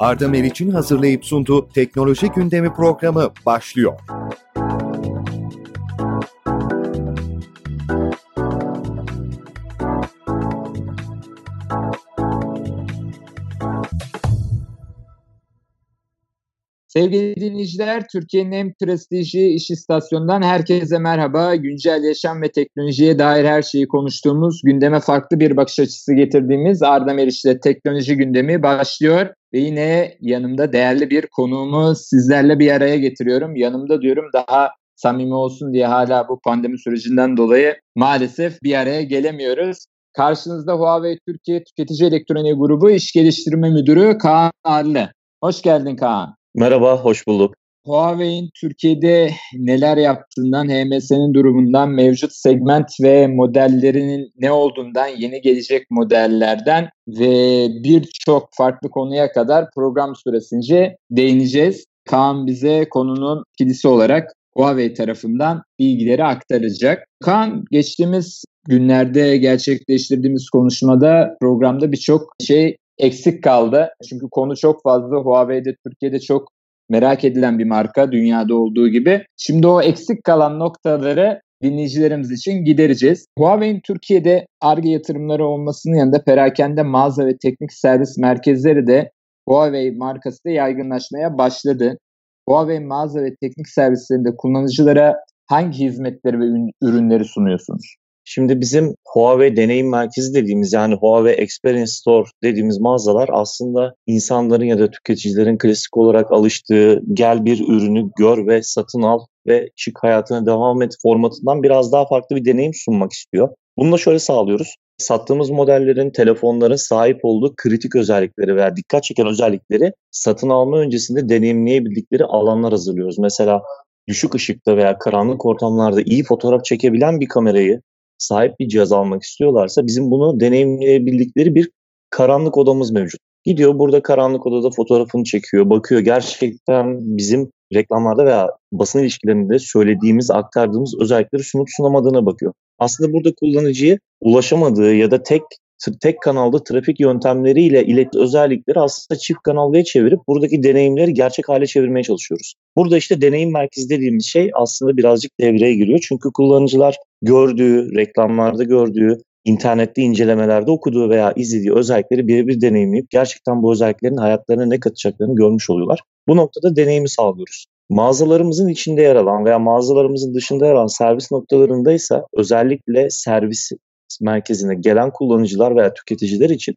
Arda Meriç'in hazırlayıp sunduğu Teknoloji Gündemi programı başlıyor. Sevgili dinleyiciler, Türkiye'nin en prestijli iş istasyonundan herkese merhaba. Güncel yaşam ve teknolojiye dair her şeyi konuştuğumuz, gündeme farklı bir bakış açısı getirdiğimiz Arda Meriç'le teknoloji gündemi başlıyor. Ve yine yanımda değerli bir konuğumu sizlerle bir araya getiriyorum. Yanımda diyorum daha samimi olsun diye hala bu pandemi sürecinden dolayı maalesef bir araya gelemiyoruz. Karşınızda Huawei Türkiye Tüketici Elektronik Grubu İş Geliştirme Müdürü Kaan Arlı. Hoş geldin Kaan. Merhaba, hoş bulduk. Huawei'in Türkiye'de neler yaptığından, HMS'nin durumundan, mevcut segment ve modellerinin ne olduğundan, yeni gelecek modellerden ve birçok farklı konuya kadar program süresince değineceğiz. Kaan bize konunun kilisi olarak Huawei tarafından bilgileri aktaracak. Kaan geçtiğimiz günlerde gerçekleştirdiğimiz konuşmada programda birçok şey eksik kaldı. Çünkü konu çok fazla. Huawei'de Türkiye'de çok merak edilen bir marka dünyada olduğu gibi. Şimdi o eksik kalan noktaları dinleyicilerimiz için gidereceğiz. Huawei'in Türkiye'de ARGE yatırımları olmasının yanında perakende mağaza ve teknik servis merkezleri de Huawei markası da yaygınlaşmaya başladı. Huawei mağaza ve teknik servislerinde kullanıcılara hangi hizmetleri ve ürünleri sunuyorsunuz? Şimdi bizim Huawei deneyim merkezi dediğimiz yani Huawei Experience Store dediğimiz mağazalar aslında insanların ya da tüketicilerin klasik olarak alıştığı gel bir ürünü gör ve satın al ve çık hayatına devam et formatından biraz daha farklı bir deneyim sunmak istiyor. Bunu da şöyle sağlıyoruz. Sattığımız modellerin, telefonların sahip olduğu kritik özellikleri veya dikkat çeken özellikleri satın alma öncesinde deneyimleyebildikleri alanlar hazırlıyoruz. Mesela düşük ışıkta veya karanlık ortamlarda iyi fotoğraf çekebilen bir kamerayı sahip bir cihaz almak istiyorlarsa bizim bunu deneyimleyebildikleri bir karanlık odamız mevcut. Gidiyor burada karanlık odada fotoğrafını çekiyor, bakıyor. Gerçekten bizim reklamlarda veya basın ilişkilerinde söylediğimiz, aktardığımız özellikleri sunup sunamadığına bakıyor. Aslında burada kullanıcıya ulaşamadığı ya da tek tek kanalda trafik yöntemleriyle iletti özellikleri aslında çift kanallıya çevirip buradaki deneyimleri gerçek hale çevirmeye çalışıyoruz. Burada işte deneyim merkezi dediğimiz şey aslında birazcık devreye giriyor. Çünkü kullanıcılar gördüğü, reklamlarda gördüğü, internette incelemelerde okuduğu veya izlediği özellikleri birebir deneyimleyip gerçekten bu özelliklerin hayatlarına ne katacaklarını görmüş oluyorlar. Bu noktada deneyimi sağlıyoruz. Mağazalarımızın içinde yer alan veya mağazalarımızın dışında yer alan servis noktalarında ise özellikle servis merkezine gelen kullanıcılar veya tüketiciler için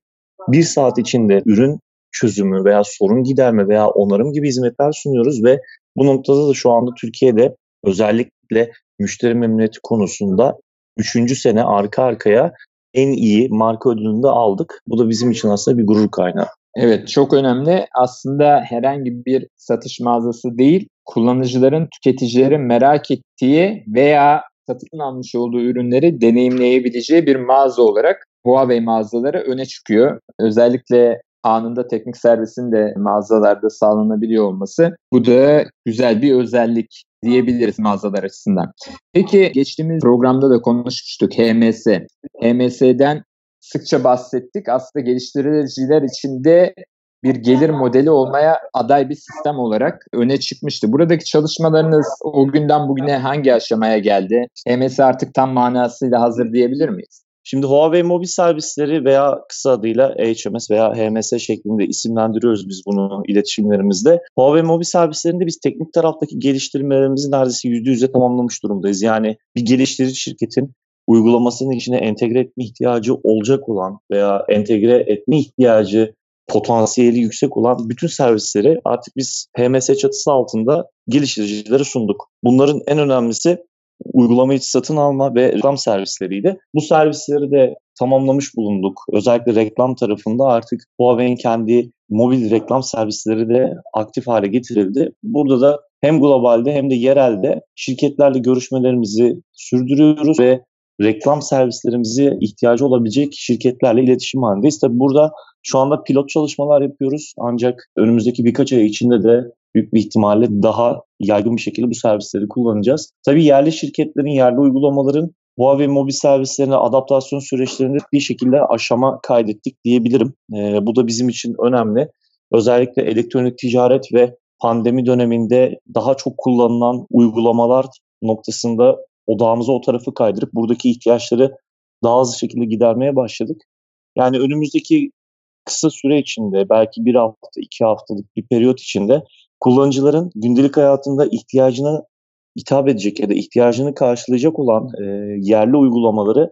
bir saat içinde ürün çözümü veya sorun giderme veya onarım gibi hizmetler sunuyoruz ve bu noktada da şu anda Türkiye'de özellikle müşteri memnuniyeti konusunda üçüncü sene arka arkaya en iyi marka ödülünü de aldık. Bu da bizim için aslında bir gurur kaynağı. Evet çok önemli. Aslında herhangi bir satış mağazası değil, kullanıcıların, tüketicilerin merak ettiği veya satın almış olduğu ürünleri deneyimleyebileceği bir mağaza olarak Huawei mağazaları öne çıkıyor. Özellikle anında teknik servisin de mağazalarda sağlanabiliyor olması bu da güzel bir özellik diyebiliriz mağazalar açısından. Peki geçtiğimiz programda da konuşmuştuk HMS. HMS'den sıkça bahsettik. Aslında geliştiriciler içinde bir gelir modeli olmaya aday bir sistem olarak öne çıkmıştı. Buradaki çalışmalarınız o günden bugüne hangi aşamaya geldi? HMS artık tam manasıyla hazır diyebilir miyiz? Şimdi Huawei mobil servisleri veya kısa adıyla HMS veya HMS şeklinde isimlendiriyoruz biz bunu iletişimlerimizde. Huawei mobil servislerinde biz teknik taraftaki geliştirmelerimizi neredeyse %100'e tamamlamış durumdayız. Yani bir geliştirici şirketin uygulamasının içine entegre etme ihtiyacı olacak olan veya entegre etme ihtiyacı potansiyeli yüksek olan bütün servisleri artık biz HMS çatısı altında geliştiricilere sunduk. Bunların en önemlisi uygulama içi satın alma ve reklam servisleriydi. Bu servisleri de tamamlamış bulunduk. Özellikle reklam tarafında artık Huawei'in kendi mobil reklam servisleri de aktif hale getirildi. Burada da hem globalde hem de yerelde şirketlerle görüşmelerimizi sürdürüyoruz ve reklam servislerimizi ihtiyacı olabilecek şirketlerle iletişim halindeyiz. Tabi burada şu anda pilot çalışmalar yapıyoruz ancak önümüzdeki birkaç ay içinde de büyük bir ihtimalle daha yaygın bir şekilde bu servisleri kullanacağız. Tabii yerli şirketlerin, yerli uygulamaların Huawei mobil servislerine adaptasyon süreçlerinde bir şekilde aşama kaydettik diyebilirim. E, bu da bizim için önemli. Özellikle elektronik ticaret ve pandemi döneminde daha çok kullanılan uygulamalar noktasında odağımızı o tarafı kaydırıp buradaki ihtiyaçları daha hızlı şekilde gidermeye başladık. Yani önümüzdeki kısa süre içinde belki bir hafta, iki haftalık bir periyot içinde kullanıcıların gündelik hayatında ihtiyacına hitap edecek ya da ihtiyacını karşılayacak olan e, yerli uygulamaları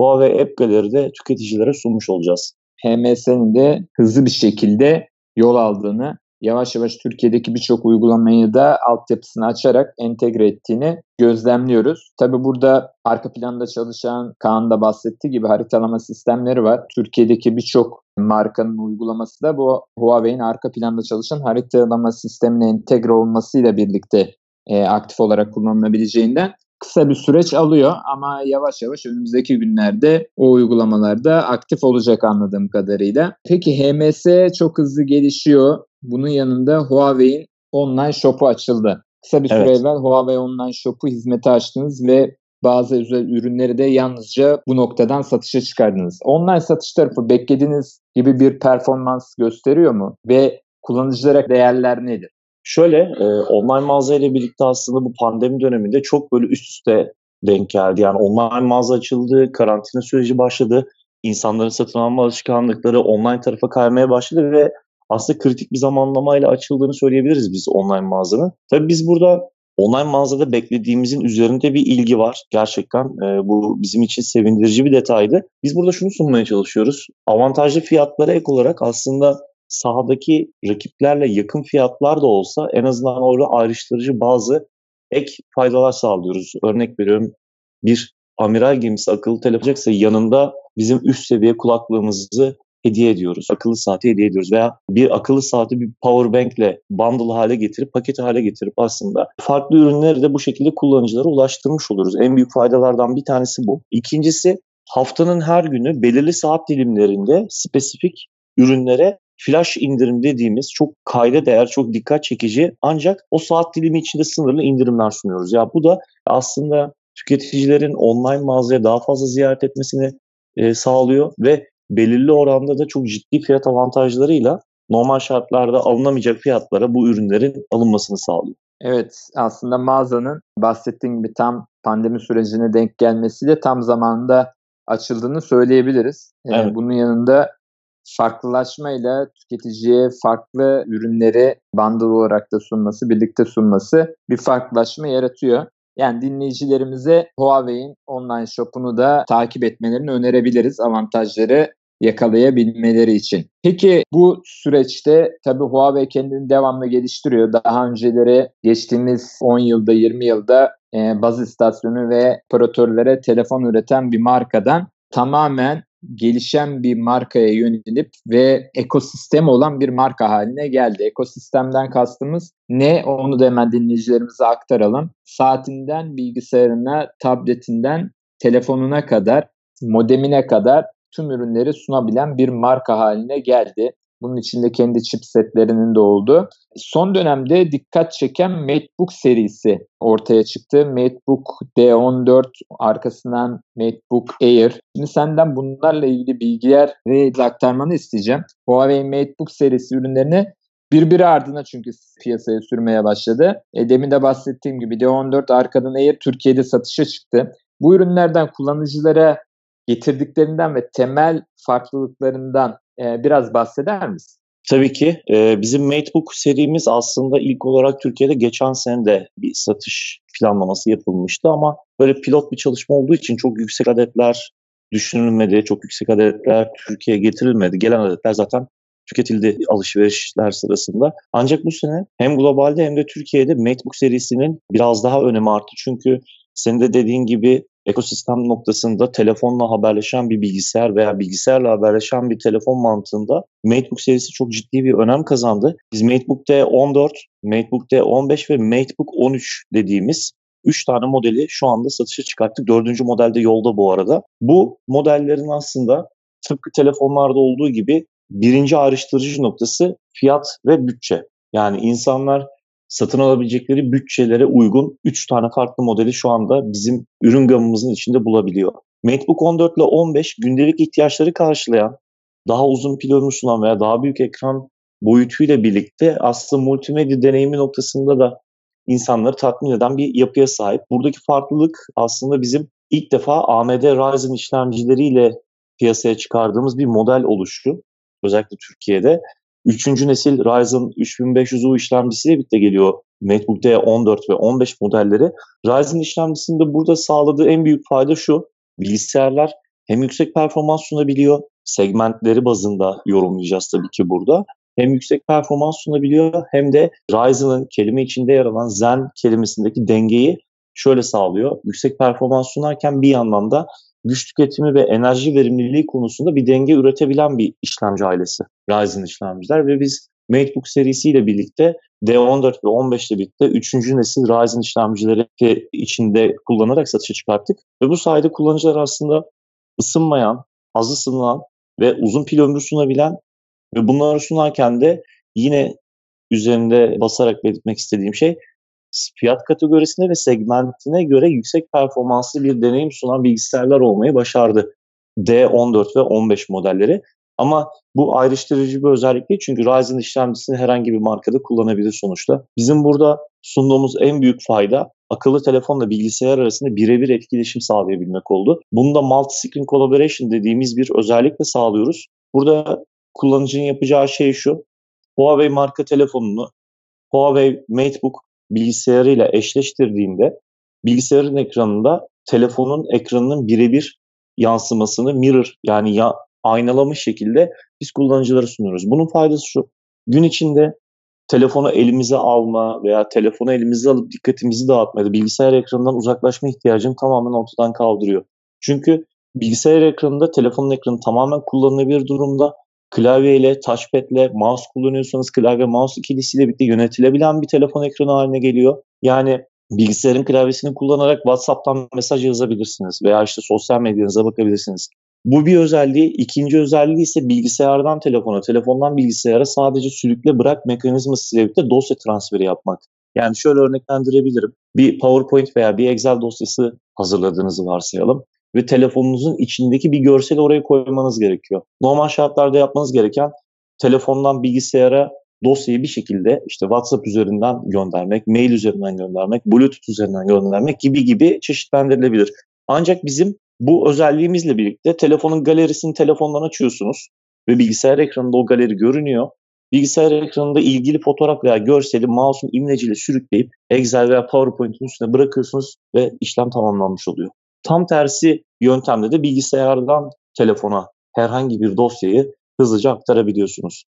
Huawei App Gallery'de tüketicilere sunmuş olacağız. HMS'nin de hızlı bir şekilde yol aldığını yavaş yavaş Türkiye'deki birçok uygulamayı da altyapısını açarak entegre ettiğini gözlemliyoruz. Tabi burada arka planda çalışan Kaan da bahsettiği gibi haritalama sistemleri var. Türkiye'deki birçok markanın uygulaması da bu Huawei'nin arka planda çalışan haritalama sistemine entegre olmasıyla birlikte e, aktif olarak kullanılabileceğinden kısa bir süreç alıyor ama yavaş yavaş önümüzdeki günlerde o uygulamalarda aktif olacak anladığım kadarıyla. Peki HMS çok hızlı gelişiyor. Bunun yanında Huawei'in online shop'u açıldı. Kısa bir süre evet. evvel Huawei online shop'u hizmete açtınız ve bazı özel ürünleri de yalnızca bu noktadan satışa çıkardınız. Online satış tarafı beklediğiniz gibi bir performans gösteriyor mu? Ve kullanıcılara değerler nedir? Şöyle e, online mağaza ile birlikte aslında bu pandemi döneminde çok böyle üst üste denk geldi. Yani online mağaza açıldı, karantina süreci başladı. İnsanların satın alma alışkanlıkları online tarafa kaymaya başladı ve aslında kritik bir zamanlamayla açıldığını söyleyebiliriz biz online mağazanın. Tabii biz burada online mağazada beklediğimizin üzerinde bir ilgi var. Gerçekten e, bu bizim için sevindirici bir detaydı. Biz burada şunu sunmaya çalışıyoruz. Avantajlı fiyatlara ek olarak aslında sahadaki rakiplerle yakın fiyatlar da olsa en azından orada ayrıştırıcı bazı ek faydalar sağlıyoruz. Örnek veriyorum bir amiral gemisi akıllı telefon yanında bizim üst seviye kulaklığımızı hediye ediyoruz. Akıllı saati hediye ediyoruz veya bir akıllı saati bir power bankle bundle hale getirip paket hale getirip aslında farklı ürünleri de bu şekilde kullanıcılara ulaştırmış oluruz. En büyük faydalardan bir tanesi bu. İkincisi haftanın her günü belirli saat dilimlerinde spesifik ürünlere flash indirim dediğimiz çok kayda değer, çok dikkat çekici ancak o saat dilimi içinde sınırlı indirimler sunuyoruz. Ya bu da aslında tüketicilerin online mağazaya daha fazla ziyaret etmesini e, sağlıyor ve belirli oranda da çok ciddi fiyat avantajlarıyla normal şartlarda alınamayacak fiyatlara bu ürünlerin alınmasını sağlıyor. Evet aslında mağazanın bahsettiğim gibi tam pandemi sürecine denk gelmesiyle tam zamanında açıldığını söyleyebiliriz. Ee, evet. Bunun yanında farklılaşmayla tüketiciye farklı ürünleri bundle olarak da sunması, birlikte sunması bir farklılaşma yaratıyor. Yani dinleyicilerimize Huawei'in online shop'unu da takip etmelerini önerebiliriz avantajları yakalayabilmeleri için. Peki bu süreçte tabii Huawei kendini devamlı geliştiriyor. Daha önceleri geçtiğimiz 10 yılda 20 yılda e, baz istasyonu ve operatörlere telefon üreten bir markadan tamamen gelişen bir markaya yönelip ve ekosistem olan bir marka haline geldi. Ekosistemden kastımız ne onu da hemen dinleyicilerimize aktaralım. Saatinden bilgisayarına, tabletinden telefonuna kadar, modemine kadar tüm ürünleri sunabilen bir marka haline geldi. Bunun içinde kendi chipsetlerinin de olduğu. Son dönemde dikkat çeken MateBook serisi ortaya çıktı. MateBook D14 arkasından MateBook Air. Şimdi senden bunlarla ilgili bilgiler ve aktarmanı isteyeceğim. Huawei MateBook serisi ürünlerini birbiri ardına çünkü piyasaya sürmeye başladı. E, demin de bahsettiğim gibi D14 arkadan Air Türkiye'de satışa çıktı. Bu ürünlerden kullanıcılara getirdiklerinden ve temel farklılıklarından e, biraz bahseder misin? Tabii ki. E, bizim Matebook serimiz aslında ilk olarak Türkiye'de geçen sene de bir satış planlaması yapılmıştı ama böyle pilot bir çalışma olduğu için çok yüksek adetler düşünülmedi, çok yüksek adetler Türkiye'ye getirilmedi. Gelen adetler zaten tüketildi alışverişler sırasında. Ancak bu sene hem globalde hem de Türkiye'de Matebook serisinin biraz daha önemi arttı. Çünkü senin de dediğin gibi ekosistem noktasında telefonla haberleşen bir bilgisayar veya bilgisayarla haberleşen bir telefon mantığında MateBook serisi çok ciddi bir önem kazandı. Biz MateBook D14, MateBook D15 ve MateBook 13 dediğimiz 3 tane modeli şu anda satışa çıkarttık. Dördüncü modelde yolda bu arada. Bu modellerin aslında tıpkı telefonlarda olduğu gibi birinci ayrıştırıcı noktası fiyat ve bütçe. Yani insanlar satın alabilecekleri bütçelere uygun 3 tane farklı modeli şu anda bizim ürün gamımızın içinde bulabiliyor. MacBook 14 ile 15 gündelik ihtiyaçları karşılayan, daha uzun pil ömrü sunan veya daha büyük ekran boyutuyla birlikte aslında multimedya deneyimi noktasında da insanları tatmin eden bir yapıya sahip. Buradaki farklılık aslında bizim ilk defa AMD Ryzen işlemcileriyle piyasaya çıkardığımız bir model oluştu. Özellikle Türkiye'de. Üçüncü nesil Ryzen 3500U işlemcisiyle birlikte geliyor MacBook D 14 ve 15 modelleri. Ryzen işlemcisinde burada sağladığı en büyük fayda şu. Bilgisayarlar hem yüksek performans sunabiliyor, segmentleri bazında yorumlayacağız tabii ki burada. Hem yüksek performans sunabiliyor hem de Ryzen'ın kelime içinde yer alan Zen kelimesindeki dengeyi şöyle sağlıyor. Yüksek performans sunarken bir yandan da güç tüketimi ve enerji verimliliği konusunda bir denge üretebilen bir işlemci ailesi Ryzen işlemciler ve biz MateBook serisiyle birlikte D14 ve 15 ile birlikte 3. nesil Ryzen işlemcileri içinde kullanarak satışa çıkarttık. Ve bu sayede kullanıcılar aslında ısınmayan, az ısınan ve uzun pil ömrü sunabilen ve bunları sunarken de yine üzerinde basarak belirtmek istediğim şey fiyat kategorisine ve segmentine göre yüksek performanslı bir deneyim sunan bilgisayarlar olmayı başardı. D14 ve 15 modelleri. Ama bu ayrıştırıcı bir özellik değil çünkü Ryzen işlemcisini herhangi bir markada kullanabilir sonuçta. Bizim burada sunduğumuz en büyük fayda akıllı telefonla bilgisayar arasında birebir etkileşim sağlayabilmek oldu. Bunda multi-screen collaboration dediğimiz bir özellikle sağlıyoruz. Burada kullanıcının yapacağı şey şu. Huawei marka telefonunu Huawei MateBook bilgisayarıyla eşleştirdiğinde bilgisayarın ekranında telefonun ekranının birebir yansımasını mirror yani ya, aynalamış şekilde biz kullanıcılara sunuyoruz. Bunun faydası şu. Gün içinde telefonu elimize alma veya telefonu elimize alıp dikkatimizi dağıtma bilgisayar ekranından uzaklaşma ihtiyacını tamamen ortadan kaldırıyor. Çünkü bilgisayar ekranında telefonun ekranı tamamen kullanılabilir durumda klavyeyle, touchpad'le, mouse kullanıyorsanız klavye mouse ikilisiyle birlikte yönetilebilen bir telefon ekranı haline geliyor. Yani bilgisayarın klavyesini kullanarak WhatsApp'tan mesaj yazabilirsiniz veya işte sosyal medyanıza bakabilirsiniz. Bu bir özelliği. İkinci özelliği ise bilgisayardan telefona, telefondan bilgisayara sadece sürükle bırak mekanizmasıyla birlikte dosya transferi yapmak. Yani şöyle örneklendirebilirim. Bir PowerPoint veya bir Excel dosyası hazırladığınızı varsayalım ve telefonunuzun içindeki bir görseli oraya koymanız gerekiyor. Normal şartlarda yapmanız gereken telefondan bilgisayara dosyayı bir şekilde işte WhatsApp üzerinden göndermek, mail üzerinden göndermek, Bluetooth üzerinden göndermek gibi gibi çeşitlendirilebilir. Ancak bizim bu özelliğimizle birlikte telefonun galerisini telefondan açıyorsunuz ve bilgisayar ekranında o galeri görünüyor. Bilgisayar ekranında ilgili fotoğraf veya görseli mouse'un imleciyle sürükleyip Excel veya PowerPoint'in üstüne bırakıyorsunuz ve işlem tamamlanmış oluyor. Tam tersi yöntemde de bilgisayardan telefona herhangi bir dosyayı hızlıca aktarabiliyorsunuz.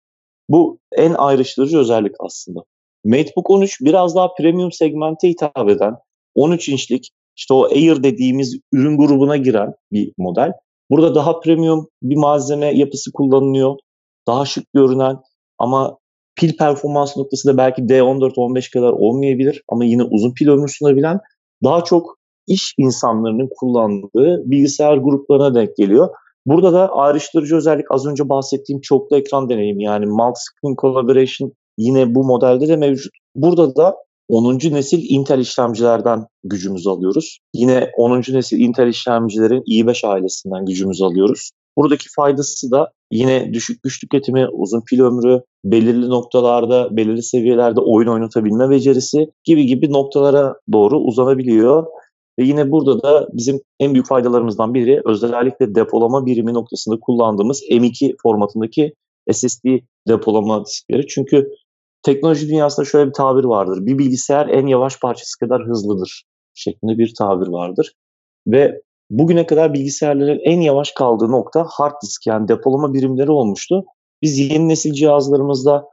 Bu en ayrıştırıcı özellik aslında. MateBook 13 biraz daha premium segmente hitap eden 13 inçlik işte o Air dediğimiz ürün grubuna giren bir model. Burada daha premium bir malzeme yapısı kullanılıyor. Daha şık görünen ama pil performans noktasında belki D14-15 kadar olmayabilir ama yine uzun pil ömrü sunabilen daha çok iş insanlarının kullandığı bilgisayar gruplarına denk geliyor. Burada da ayrıştırıcı özellik az önce bahsettiğim çoklu ekran deneyimi yani multi-screen collaboration yine bu modelde de mevcut. Burada da 10. nesil Intel işlemcilerden gücümüzü alıyoruz. Yine 10. nesil Intel işlemcilerin i5 ailesinden gücümüzü alıyoruz. Buradaki faydası da yine düşük güç tüketimi, uzun pil ömrü, belirli noktalarda, belirli seviyelerde oyun oynatabilme becerisi gibi gibi noktalara doğru uzanabiliyor. Ve yine burada da bizim en büyük faydalarımızdan biri özellikle depolama birimi noktasında kullandığımız M2 formatındaki SSD depolama diskleri. Çünkü teknoloji dünyasında şöyle bir tabir vardır. Bir bilgisayar en yavaş parçası kadar hızlıdır şeklinde bir tabir vardır. Ve bugüne kadar bilgisayarların en yavaş kaldığı nokta hard disk yani depolama birimleri olmuştu. Biz yeni nesil cihazlarımızda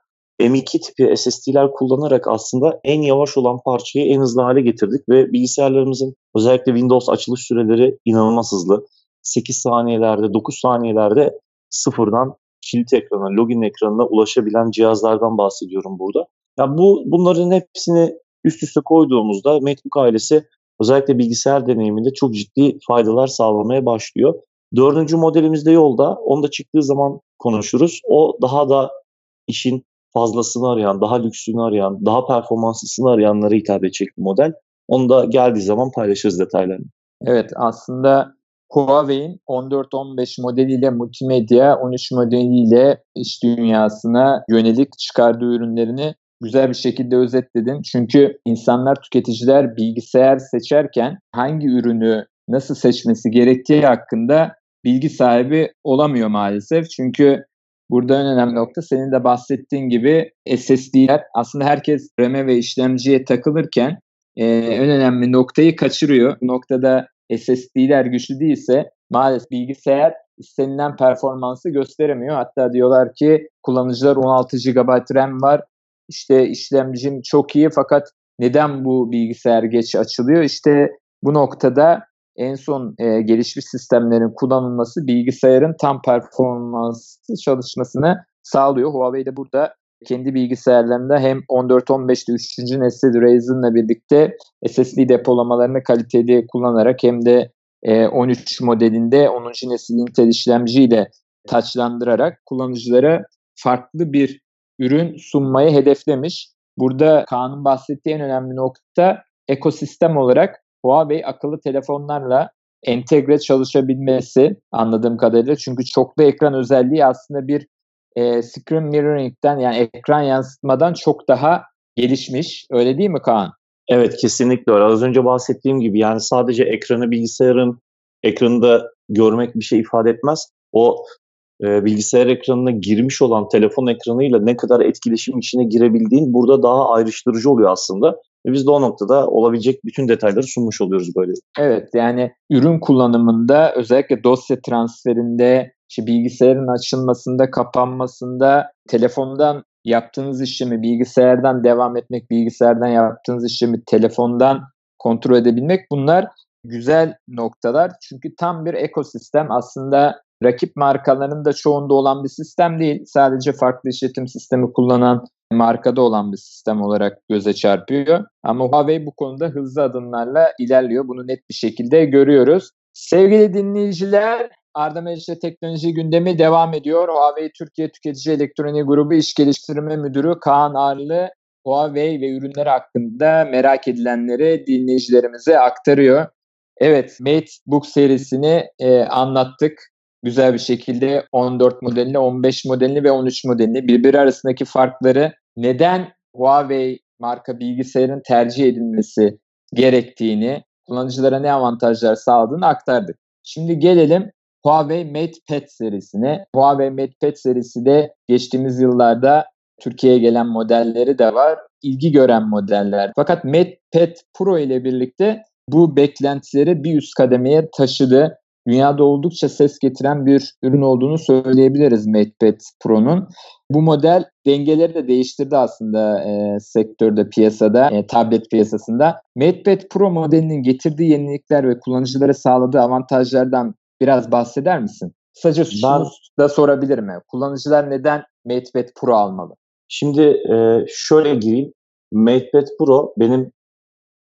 M2 tipi SSD'ler kullanarak aslında en yavaş olan parçayı en hızlı hale getirdik ve bilgisayarlarımızın özellikle Windows açılış süreleri inanılmaz hızlı. 8 saniyelerde, 9 saniyelerde sıfırdan kilit ekrana, login ekranına ulaşabilen cihazlardan bahsediyorum burada. Ya bu bunların hepsini üst üste koyduğumuzda MacBook ailesi özellikle bilgisayar deneyiminde çok ciddi faydalar sağlamaya başlıyor. Dördüncü modelimiz de yolda. Onu da çıktığı zaman konuşuruz. O daha da işin fazlasını arayan, daha lüksünü arayan, daha performanslısını arayanlara hitap edecek bir model. Onu da geldiği zaman paylaşırız detaylarını. Evet aslında Huawei'in 14-15 modeliyle multimedya, 13 modeliyle iş dünyasına yönelik çıkardığı ürünlerini güzel bir şekilde özetledin. Çünkü insanlar, tüketiciler bilgisayar seçerken hangi ürünü nasıl seçmesi gerektiği hakkında bilgi sahibi olamıyor maalesef. Çünkü burada en önemli nokta senin de bahsettiğin gibi SSD'ler aslında herkes RAM'e ve işlemciye takılırken e, en önemli noktayı kaçırıyor. Bu noktada SSD'ler güçlü değilse maalesef bilgisayar istenilen performansı gösteremiyor. Hatta diyorlar ki kullanıcılar 16 GB RAM var. İşte işlemcim çok iyi fakat neden bu bilgisayar geç açılıyor? İşte bu noktada en son e, gelişmiş sistemlerin kullanılması bilgisayarın tam performanslı çalışmasını sağlıyor. Huawei de burada kendi bilgisayarlarında hem 14-15'te 3. nesil Ryzen'la birlikte SSD depolamalarını kaliteli kullanarak hem de e, 13 modelinde 10. nesil Intel işlemciyle taçlandırarak kullanıcılara farklı bir ürün sunmayı hedeflemiş. Burada Kaan'ın bahsettiği en önemli nokta ekosistem olarak Huawei akıllı telefonlarla entegre çalışabilmesi anladığım kadarıyla. Çünkü çoklu ekran özelliği aslında bir e, screen mirroring'den yani ekran yansıtmadan çok daha gelişmiş. Öyle değil mi Kaan? Evet kesinlikle öyle. Az önce bahsettiğim gibi yani sadece ekranı bilgisayarın ekranında görmek bir şey ifade etmez. O e, bilgisayar ekranına girmiş olan telefon ekranıyla ne kadar etkileşim içine girebildiğin burada daha ayrıştırıcı oluyor aslında. Ve biz de o noktada olabilecek bütün detayları sunmuş oluyoruz böyle. Evet yani ürün kullanımında özellikle dosya transferinde işte bilgisayarın açılmasında, kapanmasında, telefondan yaptığınız işlemi bilgisayardan devam etmek, bilgisayardan yaptığınız işlemi telefondan kontrol edebilmek bunlar güzel noktalar. Çünkü tam bir ekosistem aslında rakip markaların da çoğunda olan bir sistem değil. Sadece farklı işletim sistemi kullanan markada olan bir sistem olarak göze çarpıyor. Ama Huawei bu konuda hızlı adımlarla ilerliyor. Bunu net bir şekilde görüyoruz. Sevgili dinleyiciler, Arda Meclis'te teknoloji gündemi devam ediyor. Huawei Türkiye Tüketici Elektronik Grubu İş Geliştirme Müdürü Kaan Arlı Huawei ve ürünleri hakkında merak edilenleri dinleyicilerimize aktarıyor. Evet, MateBook serisini e, anlattık. Güzel bir şekilde 14 modelini, 15 modelini ve 13 modelini birbiri arasındaki farkları neden Huawei marka bilgisayarın tercih edilmesi gerektiğini, kullanıcılara ne avantajlar sağladığını aktardık. Şimdi gelelim Huawei MatePad serisine. Huawei MatePad serisi de geçtiğimiz yıllarda Türkiye'ye gelen modelleri de var. İlgi gören modeller. Fakat MatePad Pro ile birlikte bu beklentileri bir üst kademeye taşıdı. Dünyada oldukça ses getiren bir ürün olduğunu söyleyebiliriz MatePad Pro'nun. Bu model dengeleri de değiştirdi aslında e, sektörde, piyasada, e, tablet piyasasında. MatePad Pro modelinin getirdiği yenilikler ve kullanıcılara sağladığı avantajlardan biraz bahseder misin? Kısaca şunu da sorabilirim. Kullanıcılar neden MatePad Pro almalı? Şimdi e, şöyle gireyim. MatePad Pro benim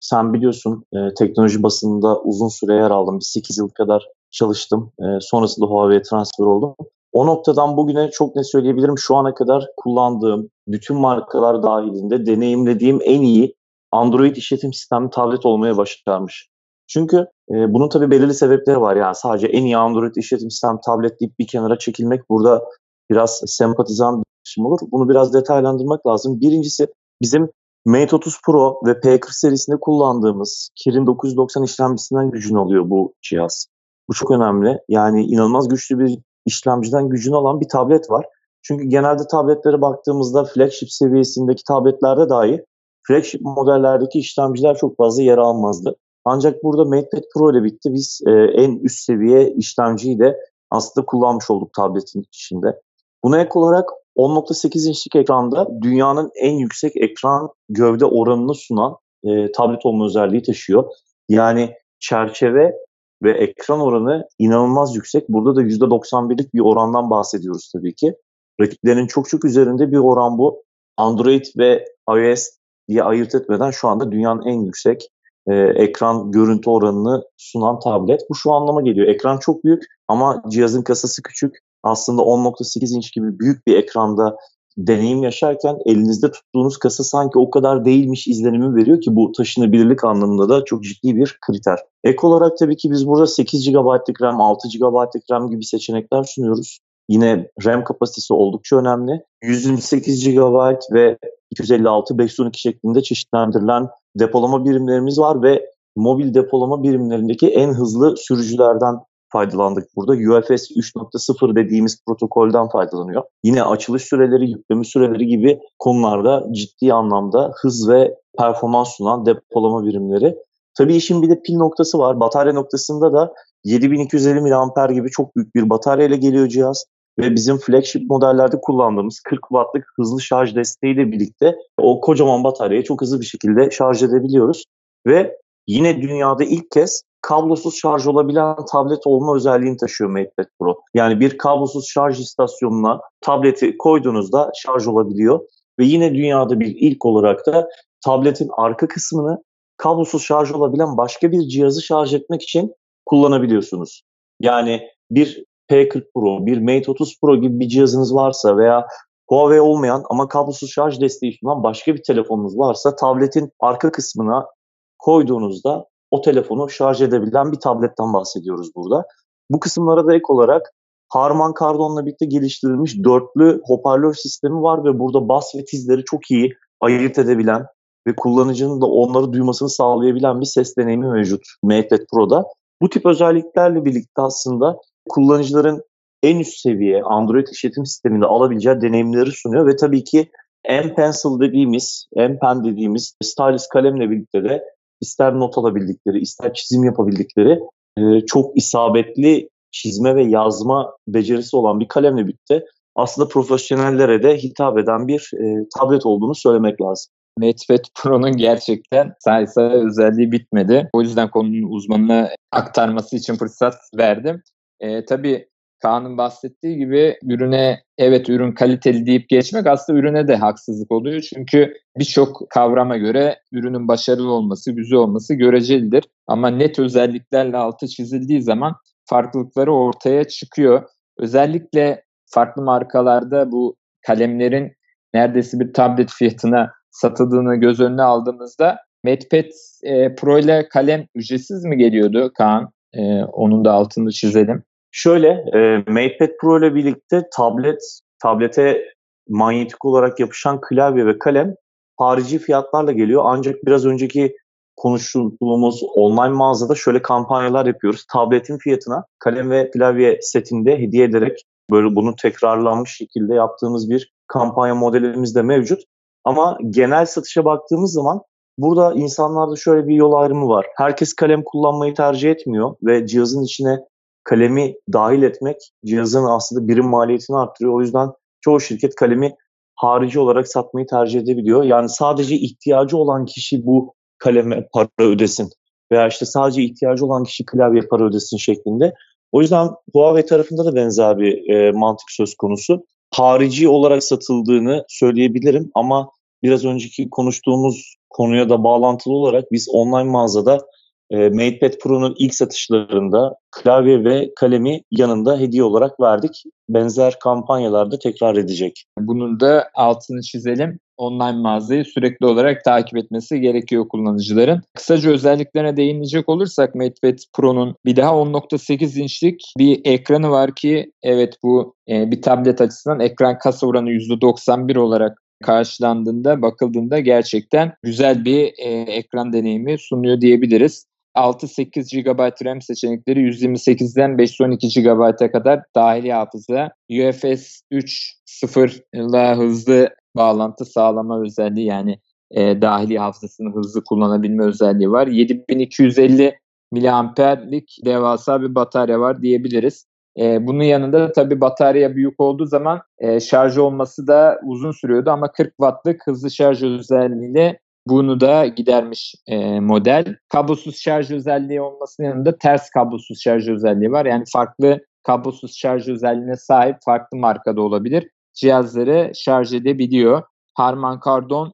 sen biliyorsun e, teknoloji basınında uzun süre yer aldım. Bir 8 yıl kadar çalıştım. E, sonrasında Huawei'ye transfer oldum. O noktadan bugüne çok ne söyleyebilirim? Şu ana kadar kullandığım bütün markalar dahilinde deneyimlediğim en iyi Android işletim sistemli tablet olmaya başarmış. Çünkü e, bunun tabii belirli sebepleri var. Yani sadece en iyi Android işletim sistem tablet deyip bir kenara çekilmek burada biraz sempatizan bir şey olur. Bunu biraz detaylandırmak lazım. Birincisi bizim Mate 30 Pro ve P40 serisinde kullandığımız Kirin 990 işlemcisinden gücünü alıyor bu cihaz. Bu çok önemli. Yani inanılmaz güçlü bir işlemciden gücünü alan bir tablet var. Çünkü genelde tabletlere baktığımızda flagship seviyesindeki tabletlerde dahi flagship modellerdeki işlemciler çok fazla yer almazdı. Ancak burada MatePad Pro ile bitti. Biz e, en üst seviye işlemciyi de aslında kullanmış olduk tabletin içinde. Buna ek olarak 10.8 inçlik ekranda dünyanın en yüksek ekran gövde oranını sunan e, tablet olma özelliği taşıyor. Yani çerçeve ve ekran oranı inanılmaz yüksek. Burada da %91'lik bir orandan bahsediyoruz tabii ki. Rakiplerinin çok çok üzerinde bir oran bu. Android ve iOS diye ayırt etmeden şu anda dünyanın en yüksek e, ekran görüntü oranını sunan tablet. Bu şu anlama geliyor. Ekran çok büyük ama cihazın kasası küçük. Aslında 10.8 inç gibi büyük bir ekranda deneyim yaşarken elinizde tuttuğunuz kasa sanki o kadar değilmiş izlenimi veriyor ki bu taşınabilirlik anlamında da çok ciddi bir kriter. Ek olarak tabii ki biz burada 8 GB'lık RAM, 6 GB'lık RAM gibi seçenekler sunuyoruz. Yine RAM kapasitesi oldukça önemli. 128 GB ve 256 512 şeklinde çeşitlendirilen depolama birimlerimiz var ve mobil depolama birimlerindeki en hızlı sürücülerden faydalandık burada. UFS 3.0 dediğimiz protokolden faydalanıyor. Yine açılış süreleri, yükleme süreleri gibi konularda ciddi anlamda hız ve performans sunan depolama birimleri. Tabii işin bir de pil noktası var. Batarya noktasında da 7250 mAh gibi çok büyük bir batarya ile geliyor cihaz ve bizim flagship modellerde kullandığımız 40 wattlık hızlı şarj desteğiyle birlikte o kocaman bataryayı çok hızlı bir şekilde şarj edebiliyoruz. Ve yine dünyada ilk kez kablosuz şarj olabilen tablet olma özelliğini taşıyor MatePad Pro. Yani bir kablosuz şarj istasyonuna tableti koyduğunuzda şarj olabiliyor. Ve yine dünyada bir ilk olarak da tabletin arka kısmını kablosuz şarj olabilen başka bir cihazı şarj etmek için kullanabiliyorsunuz. Yani bir P40 Pro, bir Mate 30 Pro gibi bir cihazınız varsa veya Huawei olmayan ama kablosuz şarj desteği sunan başka bir telefonunuz varsa tabletin arka kısmına koyduğunuzda o telefonu şarj edebilen bir tabletten bahsediyoruz burada. Bu kısımlara da ek olarak Harman Kardon'la birlikte geliştirilmiş dörtlü hoparlör sistemi var ve burada bas ve tizleri çok iyi ayırt edebilen ve kullanıcının da onları duymasını sağlayabilen bir ses deneyimi mevcut MatePad Pro'da. Bu tip özelliklerle birlikte aslında kullanıcıların en üst seviye Android işletim sisteminde alabileceği deneyimleri sunuyor ve tabii ki M Pencil dediğimiz, M Pen dediğimiz stylus kalemle birlikte de ister not alabildikleri, ister çizim yapabildikleri e, çok isabetli çizme ve yazma becerisi olan bir kalemle birlikte aslında profesyonellere de hitap eden bir e, tablet olduğunu söylemek lazım. MatePad Pro'nun gerçekten sayısa özelliği bitmedi. O yüzden konunun uzmanına aktarması için fırsat verdim. E, tabii Kaan'ın bahsettiği gibi ürüne evet ürün kaliteli deyip geçmek aslında ürüne de haksızlık oluyor. Çünkü birçok kavrama göre ürünün başarılı olması, güzel olması görecelidir. Ama net özelliklerle altı çizildiği zaman farklılıkları ortaya çıkıyor. Özellikle farklı markalarda bu kalemlerin neredeyse bir tablet fiyatına satıldığını göz önüne aldığımızda MatePad e, Pro ile kalem ücretsiz mi geliyordu Kaan? E, onun da altını çizelim. Şöyle, e, MatePad Pro ile birlikte tablet, tablete manyetik olarak yapışan klavye ve kalem harici fiyatlarla geliyor. Ancak biraz önceki konuştuğumuz online mağazada şöyle kampanyalar yapıyoruz. Tabletin fiyatına kalem ve klavye setinde hediye ederek böyle bunu tekrarlanmış şekilde yaptığımız bir kampanya modelimiz de mevcut. Ama genel satışa baktığımız zaman burada insanlarda şöyle bir yol ayrımı var. Herkes kalem kullanmayı tercih etmiyor ve cihazın içine kalemi dahil etmek cihazın aslında birim maliyetini arttırıyor. O yüzden çoğu şirket kalemi harici olarak satmayı tercih edebiliyor. Yani sadece ihtiyacı olan kişi bu kaleme para ödesin veya işte sadece ihtiyacı olan kişi klavye para ödesin şeklinde. O yüzden Huawei tarafında da benzer bir e, mantık söz konusu. Harici olarak satıldığını söyleyebilirim ama biraz önceki konuştuğumuz konuya da bağlantılı olarak biz online mağazada e, MatePad Pro'nun ilk satışlarında klavye ve kalemi yanında hediye olarak verdik. Benzer kampanyalarda tekrar edecek. Bunun da altını çizelim. Online mağazayı sürekli olarak takip etmesi gerekiyor kullanıcıların. Kısaca özelliklerine değinecek olursak MatePad Pro'nun bir daha 10.8 inçlik bir ekranı var ki evet bu e, bir tablet açısından ekran kasa oranı %91 olarak karşılandığında bakıldığında gerçekten güzel bir e, ekran deneyimi sunuyor diyebiliriz. 6-8 GB RAM seçenekleri 128'den 512 GB'a kadar dahili hafıza. UFS 3.0 ile hızlı bağlantı sağlama özelliği yani e, dahili hafızasını hızlı kullanabilme özelliği var. 7250 miliamperlik devasa bir batarya var diyebiliriz. E, bunun yanında tabii batarya büyük olduğu zaman e, şarj olması da uzun sürüyordu ama 40 wattlık hızlı şarj özelliğiyle bunu da gidermiş e, model. Kablosuz şarj özelliği olmasının yanında ters kablosuz şarj özelliği var. Yani farklı kablosuz şarj özelliğine sahip farklı markada olabilir. Cihazları şarj edebiliyor. Harman Kardon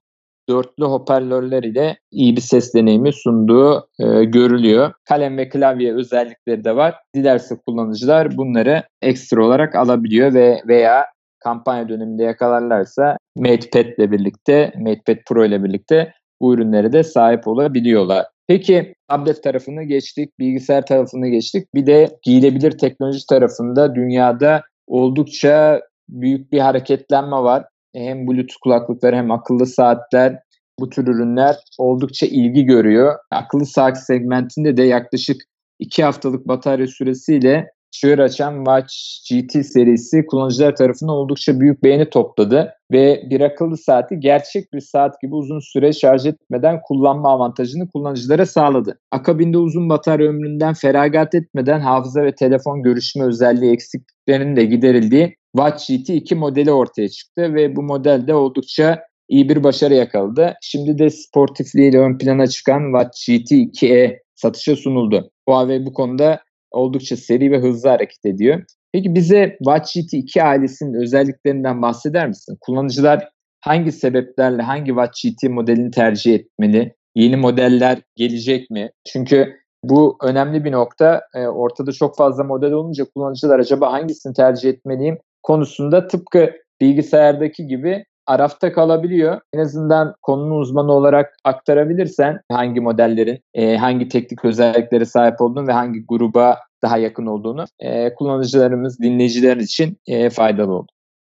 dörtlü hoparlörler ile iyi bir ses deneyimi sunduğu e, görülüyor. Kalem ve klavye özellikleri de var. Dilerse kullanıcılar bunları ekstra olarak alabiliyor ve veya kampanya döneminde yakalarlarsa MatePad ile birlikte, MatePad Pro ile birlikte bu ürünlere de sahip olabiliyorlar. Peki tablet tarafını geçtik, bilgisayar tarafını geçtik. Bir de giyilebilir teknoloji tarafında dünyada oldukça büyük bir hareketlenme var. Hem Bluetooth kulaklıklar hem akıllı saatler bu tür ürünler oldukça ilgi görüyor. Akıllı saat segmentinde de yaklaşık 2 haftalık batarya süresiyle çığır açan Watch GT serisi kullanıcılar tarafından oldukça büyük beğeni topladı ve bir akıllı saati gerçek bir saat gibi uzun süre şarj etmeden kullanma avantajını kullanıcılara sağladı. Akabinde uzun batarya ömründen feragat etmeden hafıza ve telefon görüşme özelliği eksikliklerinin de giderildiği Watch GT 2 modeli ortaya çıktı ve bu model de oldukça iyi bir başarı yakaladı. Şimdi de sportifliğiyle ön plana çıkan Watch GT 2e satışa sunuldu. Huawei bu konuda oldukça seri ve hızlı hareket ediyor. Peki bize Watch GT 2 ailesinin özelliklerinden bahseder misin? Kullanıcılar hangi sebeplerle hangi Watch GT modelini tercih etmeli? Yeni modeller gelecek mi? Çünkü bu önemli bir nokta. E, ortada çok fazla model olunca kullanıcılar acaba hangisini tercih etmeliyim konusunda tıpkı bilgisayardaki gibi arafta kalabiliyor. En azından konunun uzmanı olarak aktarabilirsen hangi modellerin e, hangi teknik özelliklere sahip olduğunu ve hangi gruba daha yakın olduğunu e, kullanıcılarımız, dinleyiciler için e, faydalı oldu.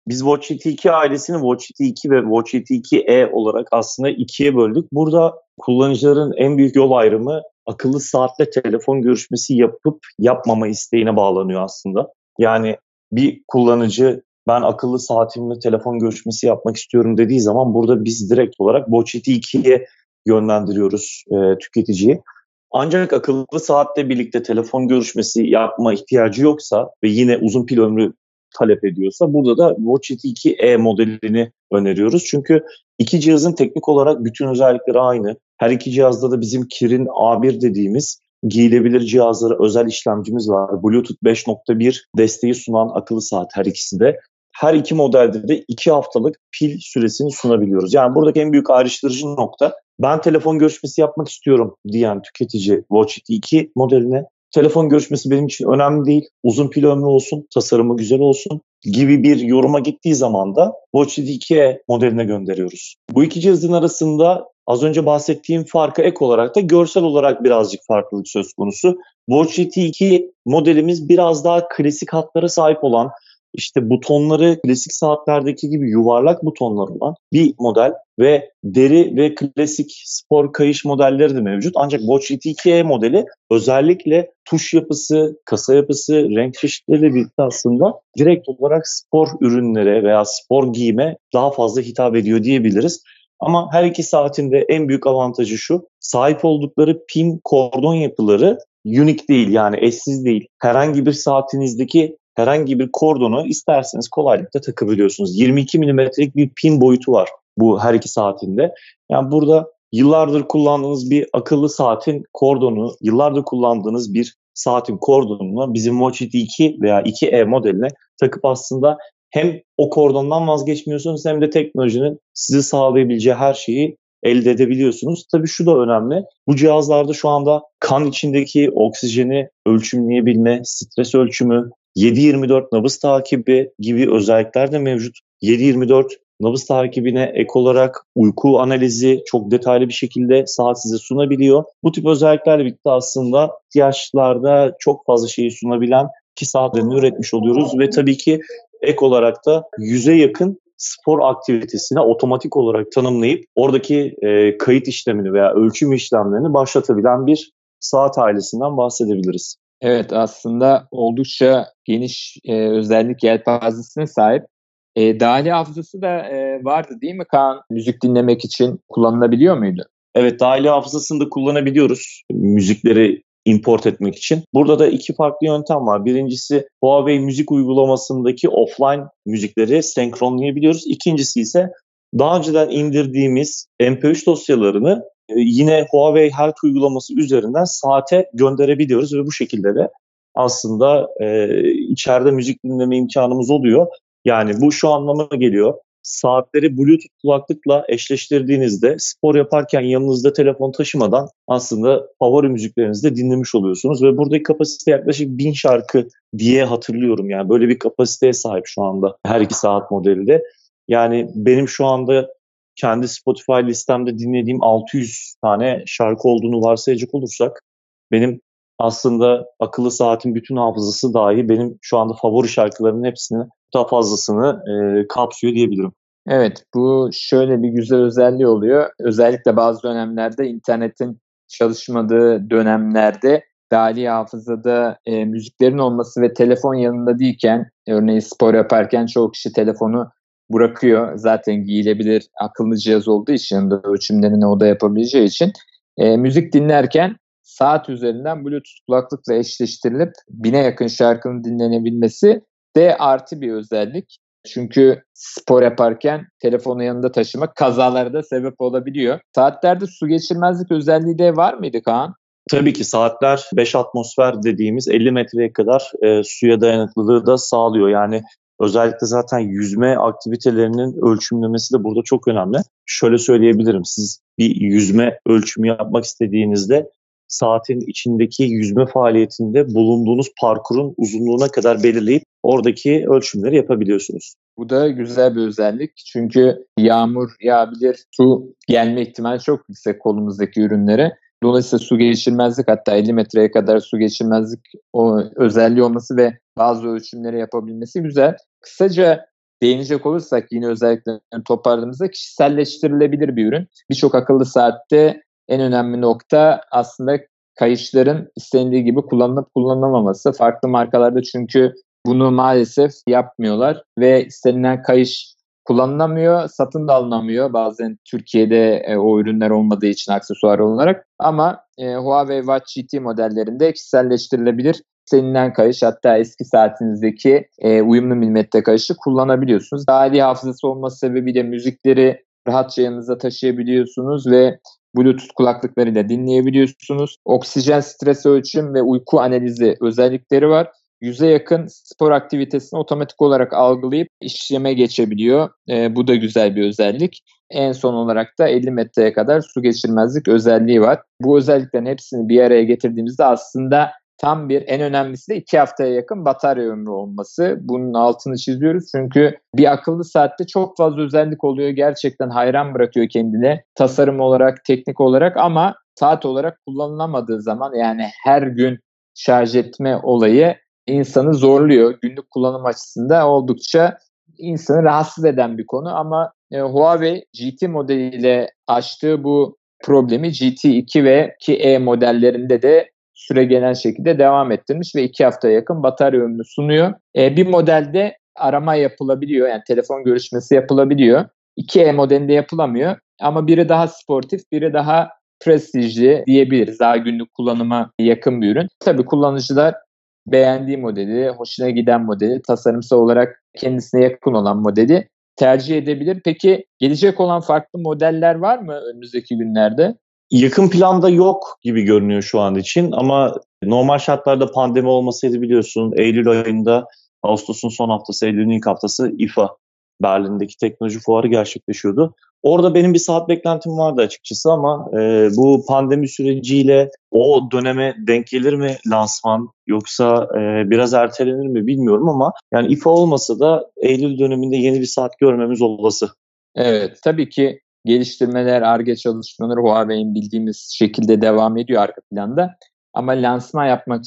Biz Watch GT 2 ailesini Watch GT 2 ve Watch GT 2e olarak aslında ikiye böldük. Burada kullanıcıların en büyük yol ayrımı akıllı saatle telefon görüşmesi yapıp yapmama isteğine bağlanıyor aslında. Yani bir kullanıcı ben akıllı saatimle telefon görüşmesi yapmak istiyorum dediği zaman burada biz direkt olarak Watch 2'ye yönlendiriyoruz e, tüketiciyi. Ancak akıllı saatle birlikte telefon görüşmesi yapma ihtiyacı yoksa ve yine uzun pil ömrü talep ediyorsa burada da Watch 2e modelini öneriyoruz. Çünkü iki cihazın teknik olarak bütün özellikleri aynı. Her iki cihazda da bizim Kirin A1 dediğimiz giyilebilir cihazlara özel işlemcimiz var. Bluetooth 5.1 desteği sunan akıllı saat her ikisi de her iki modelde de iki haftalık pil süresini sunabiliyoruz. Yani buradaki en büyük ayrıştırıcı nokta ben telefon görüşmesi yapmak istiyorum diyen tüketici Watch 2 modeline telefon görüşmesi benim için önemli değil. Uzun pil ömrü olsun, tasarımı güzel olsun gibi bir yoruma gittiği zaman da Watch 2 modeline gönderiyoruz. Bu iki cihazın arasında az önce bahsettiğim farkı ek olarak da görsel olarak birazcık farklılık söz konusu. Watch GT 2 modelimiz biraz daha klasik hatlara sahip olan işte butonları klasik saatlerdeki gibi yuvarlak butonlar olan bir model ve deri ve klasik spor kayış modelleri de mevcut. Ancak Watch GT2e modeli özellikle tuş yapısı, kasa yapısı, renk çeşitleriyle birlikte aslında direkt olarak spor ürünlere veya spor giyime daha fazla hitap ediyor diyebiliriz. Ama her iki saatinde en büyük avantajı şu. Sahip oldukları pin kordon yapıları unique değil yani eşsiz değil. Herhangi bir saatinizdeki herhangi bir kordonu isterseniz kolaylıkla takabiliyorsunuz. 22 milimetrelik bir pin boyutu var bu her iki saatinde. Yani burada yıllardır kullandığınız bir akıllı saatin kordonu, yıllardır kullandığınız bir saatin kordonunu bizim Watch IT 2 veya 2E modeline takıp aslında hem o kordondan vazgeçmiyorsunuz hem de teknolojinin size sağlayabileceği her şeyi elde edebiliyorsunuz. Tabii şu da önemli. Bu cihazlarda şu anda kan içindeki oksijeni ölçümleyebilme, stres ölçümü, 7-24 nabız takibi gibi özellikler de mevcut. 7-24 nabız takibine ek olarak uyku analizi çok detaylı bir şekilde saat size sunabiliyor. Bu tip özelliklerle birlikte aslında ihtiyaçlarda çok fazla şeyi sunabilen ki saatlerini üretmiş oluyoruz ve tabii ki ek olarak da yüze yakın spor aktivitesine otomatik olarak tanımlayıp oradaki e, kayıt işlemini veya ölçüm işlemlerini başlatabilen bir saat ailesinden bahsedebiliriz. Evet aslında oldukça geniş e, özellik yelpazesine sahip. E, dahili hafızası da e, vardı değil mi Kaan? Müzik dinlemek için kullanılabiliyor muydu? Evet dahili hafızasını da kullanabiliyoruz müzikleri import etmek için. Burada da iki farklı yöntem var. Birincisi Huawei müzik uygulamasındaki offline müzikleri senkronlayabiliyoruz. İkincisi ise daha önceden indirdiğimiz MP3 dosyalarını yine Huawei Health uygulaması üzerinden saate gönderebiliyoruz ve bu şekilde de aslında e, içeride müzik dinleme imkanımız oluyor. Yani bu şu anlama geliyor. saatleri Bluetooth kulaklıkla eşleştirdiğinizde spor yaparken yanınızda telefon taşımadan aslında favori müziklerinizi de dinlemiş oluyorsunuz ve buradaki kapasite yaklaşık bin şarkı diye hatırlıyorum yani böyle bir kapasiteye sahip şu anda her iki saat modeli de. Yani benim şu anda kendi Spotify listemde dinlediğim 600 tane şarkı olduğunu varsayacak olursak benim aslında akıllı saatin bütün hafızası dahi benim şu anda favori şarkılarımın hepsini daha fazlasını e, kapsıyor diyebilirim. Evet bu şöyle bir güzel özelliği oluyor. Özellikle bazı dönemlerde internetin çalışmadığı dönemlerde dahili hafızada e, müziklerin olması ve telefon yanında değilken örneğin spor yaparken çoğu kişi telefonu bırakıyor. Zaten giyilebilir akıllı cihaz olduğu için yanında ölçümlerini o da yapabileceği için e, müzik dinlerken saat üzerinden Bluetooth kulaklıkla eşleştirilip bine yakın şarkının dinlenebilmesi de artı bir özellik. Çünkü spor yaparken telefonu yanında taşımak kazalara da sebep olabiliyor. Saatlerde su geçirmezlik özelliği de var mıydı Kaan? Tabii ki saatler 5 atmosfer dediğimiz 50 metreye kadar e, suya dayanıklılığı da sağlıyor. Yani özellikle zaten yüzme aktivitelerinin ölçümlemesi de burada çok önemli. Şöyle söyleyebilirim. Siz bir yüzme ölçümü yapmak istediğinizde saatin içindeki yüzme faaliyetinde bulunduğunuz parkurun uzunluğuna kadar belirleyip oradaki ölçümleri yapabiliyorsunuz. Bu da güzel bir özellik çünkü yağmur yağabilir, su gelme ihtimali çok yüksek kolumuzdaki ürünlere. Dolayısıyla su geçirmezlik hatta 50 metreye kadar su geçirmezlik o özelliği olması ve bazı ölçümleri yapabilmesi güzel. Kısaca değinecek olursak yine özelliklerini toparladığımızda kişiselleştirilebilir bir ürün. Birçok akıllı saatte en önemli nokta aslında kayışların istendiği gibi kullanılıp kullanılamaması. Farklı markalarda çünkü bunu maalesef yapmıyorlar ve istenilen kayış kullanılamıyor, satın da alınamıyor bazen Türkiye'de e, o ürünler olmadığı için aksesuar olarak. Ama e, Huawei Watch GT modellerinde kişiselleştirilebilir istenilen kayış hatta eski saatinizdeki e, uyumlu milimetre kayışı kullanabiliyorsunuz. Dahili hafızası olması sebebiyle müzikleri rahatça yanınıza taşıyabiliyorsunuz ve Bluetooth kulaklıklarıyla dinleyebiliyorsunuz. Oksijen stres ölçüm ve uyku analizi özellikleri var. Yüze yakın spor aktivitesini otomatik olarak algılayıp işleme geçebiliyor. E, bu da güzel bir özellik. En son olarak da 50 metreye kadar su geçirmezlik özelliği var. Bu özelliklerin hepsini bir araya getirdiğimizde aslında tam bir en önemlisi de iki haftaya yakın batarya ömrü olması. Bunun altını çiziyoruz çünkü bir akıllı saatte çok fazla özellik oluyor. Gerçekten hayran bırakıyor kendine tasarım olarak, teknik olarak ama saat olarak kullanılamadığı zaman yani her gün şarj etme olayı insanı zorluyor. Günlük kullanım açısından oldukça insanı rahatsız eden bir konu ama e, Huawei GT modeliyle açtığı bu problemi GT2 ve 2E modellerinde de süre gelen şekilde devam ettirmiş ve iki hafta yakın batarya ömrü sunuyor. E, bir modelde arama yapılabiliyor yani telefon görüşmesi yapılabiliyor. 2E modelinde yapılamıyor ama biri daha sportif, biri daha prestijli diyebiliriz. Daha günlük kullanıma yakın bir ürün. Tabii kullanıcılar beğendiği modeli, hoşuna giden modeli, tasarımsal olarak kendisine yakın olan modeli tercih edebilir. Peki gelecek olan farklı modeller var mı önümüzdeki günlerde? Yakın planda yok gibi görünüyor şu an için ama normal şartlarda pandemi olmasaydı biliyorsun Eylül ayında Ağustos'un son haftası, Eylül'ün ilk haftası IFA Berlin'deki teknoloji fuarı gerçekleşiyordu. Orada benim bir saat beklentim vardı açıkçası ama e, bu pandemi süreciyle o döneme denk gelir mi lansman yoksa e, biraz ertelenir mi bilmiyorum ama yani IFA olmasa da Eylül döneminde yeni bir saat görmemiz olası. Evet tabii ki geliştirmeler, ARGE çalışmaları Huawei'in bildiğimiz şekilde devam ediyor arka planda. Ama lansman yapmak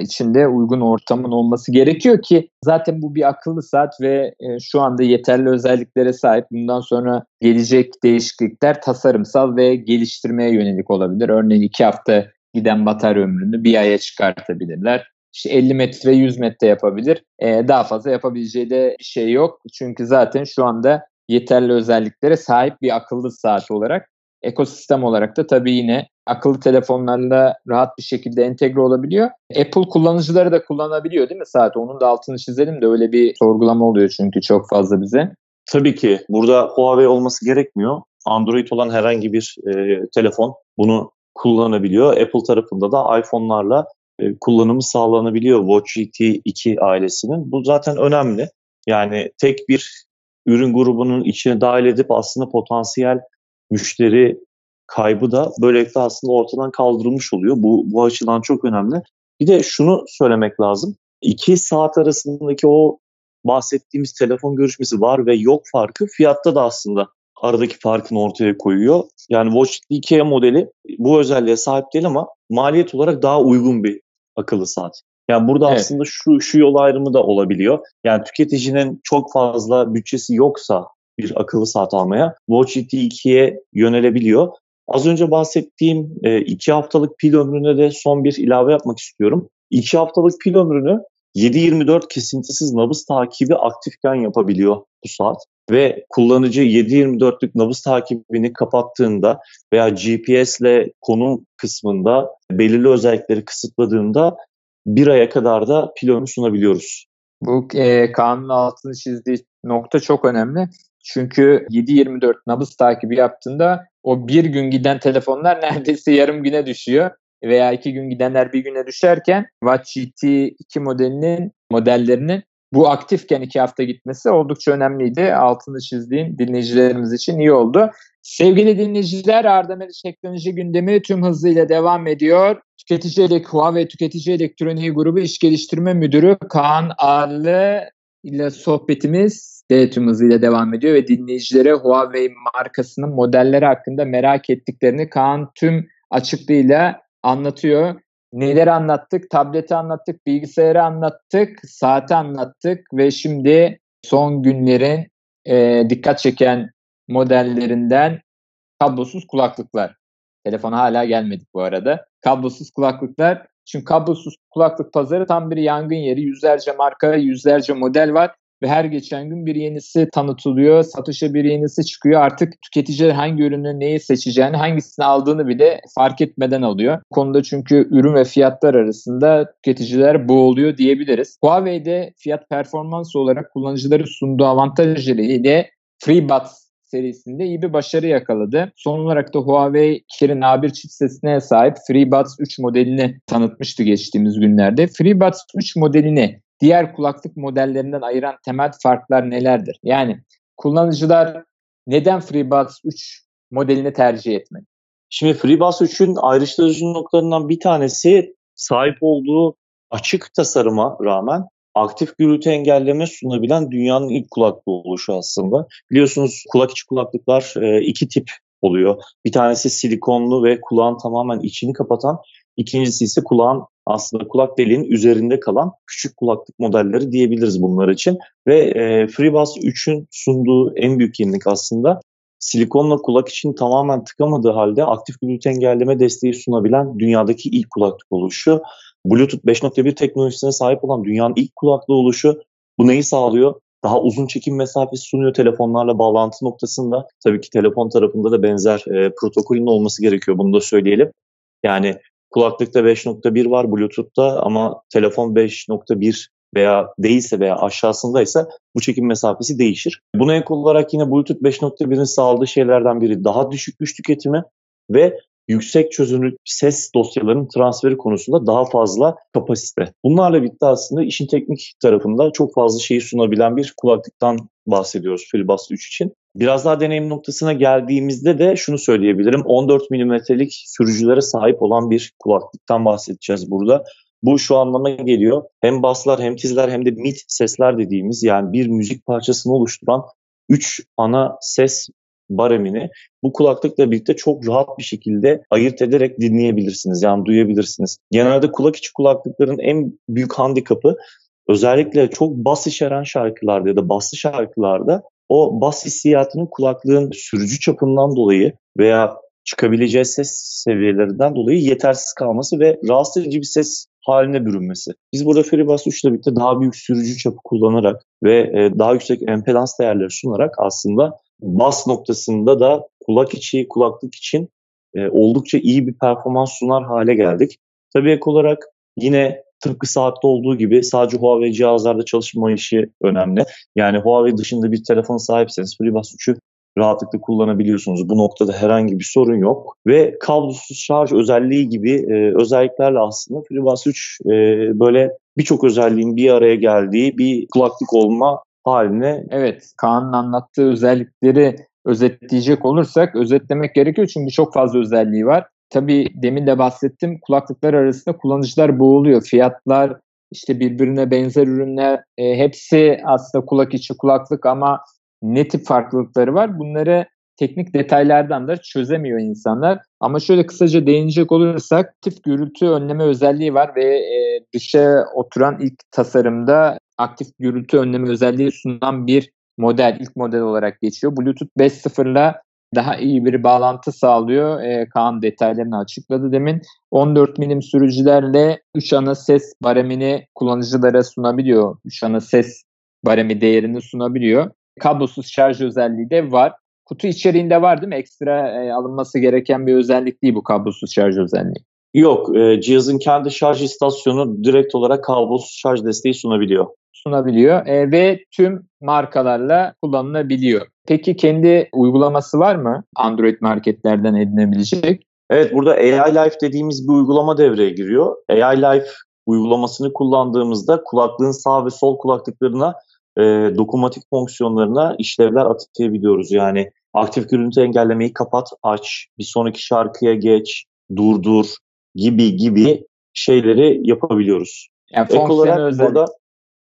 için de uygun ortamın olması gerekiyor ki zaten bu bir akıllı saat ve e, şu anda yeterli özelliklere sahip. Bundan sonra gelecek değişiklikler tasarımsal ve geliştirmeye yönelik olabilir. Örneğin iki hafta giden batarya ömrünü bir aya çıkartabilirler. İşte 50 metre 100 metre yapabilir. Ee, daha fazla yapabileceği de bir şey yok. Çünkü zaten şu anda yeterli özelliklere sahip bir akıllı saat olarak. Ekosistem olarak da tabii yine akıllı telefonlarla rahat bir şekilde entegre olabiliyor. Apple kullanıcıları da kullanabiliyor değil mi saat? Onun da altını çizelim de öyle bir sorgulama oluyor çünkü çok fazla bize. Tabii ki. Burada Huawei olması gerekmiyor. Android olan herhangi bir e, telefon bunu kullanabiliyor. Apple tarafında da iPhone'larla e, kullanımı sağlanabiliyor Watch GT 2 ailesinin. Bu zaten önemli. Yani tek bir ürün grubunun içine dahil edip aslında potansiyel müşteri kaybı da böylelikle aslında ortadan kaldırılmış oluyor. Bu, bu açıdan çok önemli. Bir de şunu söylemek lazım. İki saat arasındaki o bahsettiğimiz telefon görüşmesi var ve yok farkı fiyatta da aslında aradaki farkını ortaya koyuyor. Yani Watch 2 modeli bu özelliğe sahip değil ama maliyet olarak daha uygun bir akıllı saat. Yani burada evet. aslında şu şu yol ayrımı da olabiliyor. Yani tüketicinin çok fazla bütçesi yoksa bir akıllı saat almaya Watch GT 2'ye yönelebiliyor. Az önce bahsettiğim e, iki haftalık pil ömrüne de son bir ilave yapmak istiyorum. İki haftalık pil ömrünü 7-24 kesintisiz nabız takibi aktifken yapabiliyor bu saat. Ve kullanıcı 7-24'lük nabız takibini kapattığında veya GPS ile konum kısmında belirli özellikleri kısıtladığında bir aya kadar da pil ömrü sunabiliyoruz. Bu e, kanunun altını çizdiği nokta çok önemli. Çünkü 7-24 nabız takibi yaptığında o bir gün giden telefonlar neredeyse yarım güne düşüyor veya iki gün gidenler bir güne düşerken Watch GT 2 modelinin modellerinin bu aktifken iki hafta gitmesi oldukça önemliydi. Altını çizdiğim dinleyicilerimiz için iyi oldu. Sevgili dinleyiciler Arda Meriç Teknoloji gündemi tüm hızıyla devam ediyor. Tüketici Huawei Tüketici Elektroniği Grubu İş Geliştirme Müdürü Kaan Arlı ile sohbetimiz de tüm hızıyla devam ediyor ve dinleyicilere Huawei markasının modelleri hakkında merak ettiklerini Kaan tüm açıklığıyla anlatıyor. Neleri anlattık? Tableti anlattık, bilgisayarı anlattık, saati anlattık ve şimdi son günlerin e, dikkat çeken modellerinden kablosuz kulaklıklar. Telefona hala gelmedik bu arada. Kablosuz kulaklıklar. Çünkü kablosuz kulaklık pazarı tam bir yangın yeri. Yüzlerce marka, yüzlerce model var ve her geçen gün bir yenisi tanıtılıyor, satışa bir yenisi çıkıyor. Artık tüketiciler hangi ürünü neyi seçeceğini, hangisini aldığını bile fark etmeden alıyor. Bu konuda çünkü ürün ve fiyatlar arasında tüketiciler boğuluyor diyebiliriz. Huawei'de fiyat performans olarak kullanıcıları sunduğu avantajlarıyla FreeBuds serisinde iyi bir başarı yakaladı. Son olarak da Huawei Kirin A1 chipsetine sahip FreeBuds 3 modelini tanıtmıştı geçtiğimiz günlerde. FreeBuds 3 modelini diğer kulaklık modellerinden ayıran temel farklar nelerdir? Yani kullanıcılar neden FreeBuds 3 modelini tercih etmeli? Şimdi FreeBuds 3'ün ayrıştırıcı noktalarından bir tanesi sahip olduğu açık tasarıma rağmen aktif gürültü engelleme sunabilen dünyanın ilk kulaklığı oluşu aslında. Biliyorsunuz kulak içi kulaklıklar e, iki tip oluyor. Bir tanesi silikonlu ve kulağın tamamen içini kapatan. İkincisi ise kulağın aslında kulak deliğinin üzerinde kalan küçük kulaklık modelleri diyebiliriz bunlar için. Ve e, FreeBuds 3'ün sunduğu en büyük yenilik aslında silikonla kulak için tamamen tıkamadığı halde aktif gürültü engelleme desteği sunabilen dünyadaki ilk kulaklık oluşu. Bluetooth 5.1 teknolojisine sahip olan dünyanın ilk kulaklığı oluşu bu neyi sağlıyor? Daha uzun çekim mesafesi sunuyor telefonlarla bağlantı noktasında. Tabii ki telefon tarafında da benzer e, protokolün olması gerekiyor bunu da söyleyelim. Yani kulaklıkta 5.1 var Bluetooth'ta ama telefon 5.1 veya değilse veya aşağısındaysa bu çekim mesafesi değişir. Buna ek olarak yine Bluetooth 5.1'in sağladığı şeylerden biri daha düşük güç tüketimi ve yüksek çözünürlük ses dosyalarının transferi konusunda daha fazla kapasite. Bunlarla birlikte aslında işin teknik tarafında çok fazla şeyi sunabilen bir kulaklıktan bahsediyoruz FreeBuds 3 için. Biraz daha deneyim noktasına geldiğimizde de şunu söyleyebilirim. 14 milimetrelik sürücülere sahip olan bir kulaklıktan bahsedeceğiz burada. Bu şu anlama geliyor. Hem baslar hem tizler hem de mid sesler dediğimiz yani bir müzik parçasını oluşturan 3 ana ses baremini bu kulaklıkla birlikte çok rahat bir şekilde ayırt ederek dinleyebilirsiniz. Yani duyabilirsiniz. Genelde kulak içi kulaklıkların en büyük handikapı özellikle çok bas içeren şarkılarda ya da baslı şarkılarda o bas hissiyatının kulaklığın sürücü çapından dolayı veya çıkabileceği ses seviyelerinden dolayı yetersiz kalması ve rahatsız edici bir ses haline bürünmesi. Biz burada FreeBuds 3 ile birlikte daha büyük sürücü çapı kullanarak ve e, daha yüksek empedans değerleri sunarak aslında bas noktasında da kulak içi, kulaklık için e, oldukça iyi bir performans sunar hale geldik. Tabii ek olarak yine tıpkı saatte olduğu gibi sadece Huawei cihazlarda çalışma işi önemli. Yani Huawei dışında bir telefon sahipseniz FreeBuds 3'ü rahatlıkla kullanabiliyorsunuz. Bu noktada herhangi bir sorun yok. Ve kablosuz şarj özelliği gibi e, özelliklerle aslında FreeBuds 3 e, böyle birçok özelliğin bir araya geldiği bir kulaklık olma haline. Evet, Kaan'ın anlattığı özellikleri özetleyecek olursak özetlemek gerekiyor çünkü çok fazla özelliği var. Tabii demin de bahsettim kulaklıklar arasında kullanıcılar boğuluyor. Fiyatlar, işte birbirine benzer ürünler e, hepsi aslında kulak içi kulaklık ama ne tip farklılıkları var? Bunları teknik detaylardan da çözemiyor insanlar. Ama şöyle kısaca değinecek olursak aktif gürültü önleme özelliği var ve e, dışa oturan ilk tasarımda aktif gürültü önleme özelliği sunan bir model, ilk model olarak geçiyor. Bluetooth 5.0 ile daha iyi bir bağlantı sağlıyor. E, Kaan detaylarını açıkladı demin. 14 milim sürücülerle 3 ana ses baremini kullanıcılara sunabiliyor. 3 ana ses baremi değerini sunabiliyor. Kablosuz şarj özelliği de var. Kutu içeriğinde var değil mi? Ekstra e, alınması gereken bir özellik değil bu kablosuz şarj özelliği. Yok, e, cihazın kendi şarj istasyonu direkt olarak kablosuz şarj desteği sunabiliyor. Sunabiliyor e, ve tüm markalarla kullanılabiliyor. Peki kendi uygulaması var mı Android marketlerden edinebilecek? Evet, burada AI Life dediğimiz bir uygulama devreye giriyor. AI Life uygulamasını kullandığımızda kulaklığın sağ ve sol kulaklıklarına e, dokunmatik fonksiyonlarına işlevler atayabiliyoruz. Yani aktif görüntü engellemeyi kapat, aç, bir sonraki şarkıya geç, durdur gibi gibi şeyleri yapabiliyoruz. Yani ek olarak özel... burada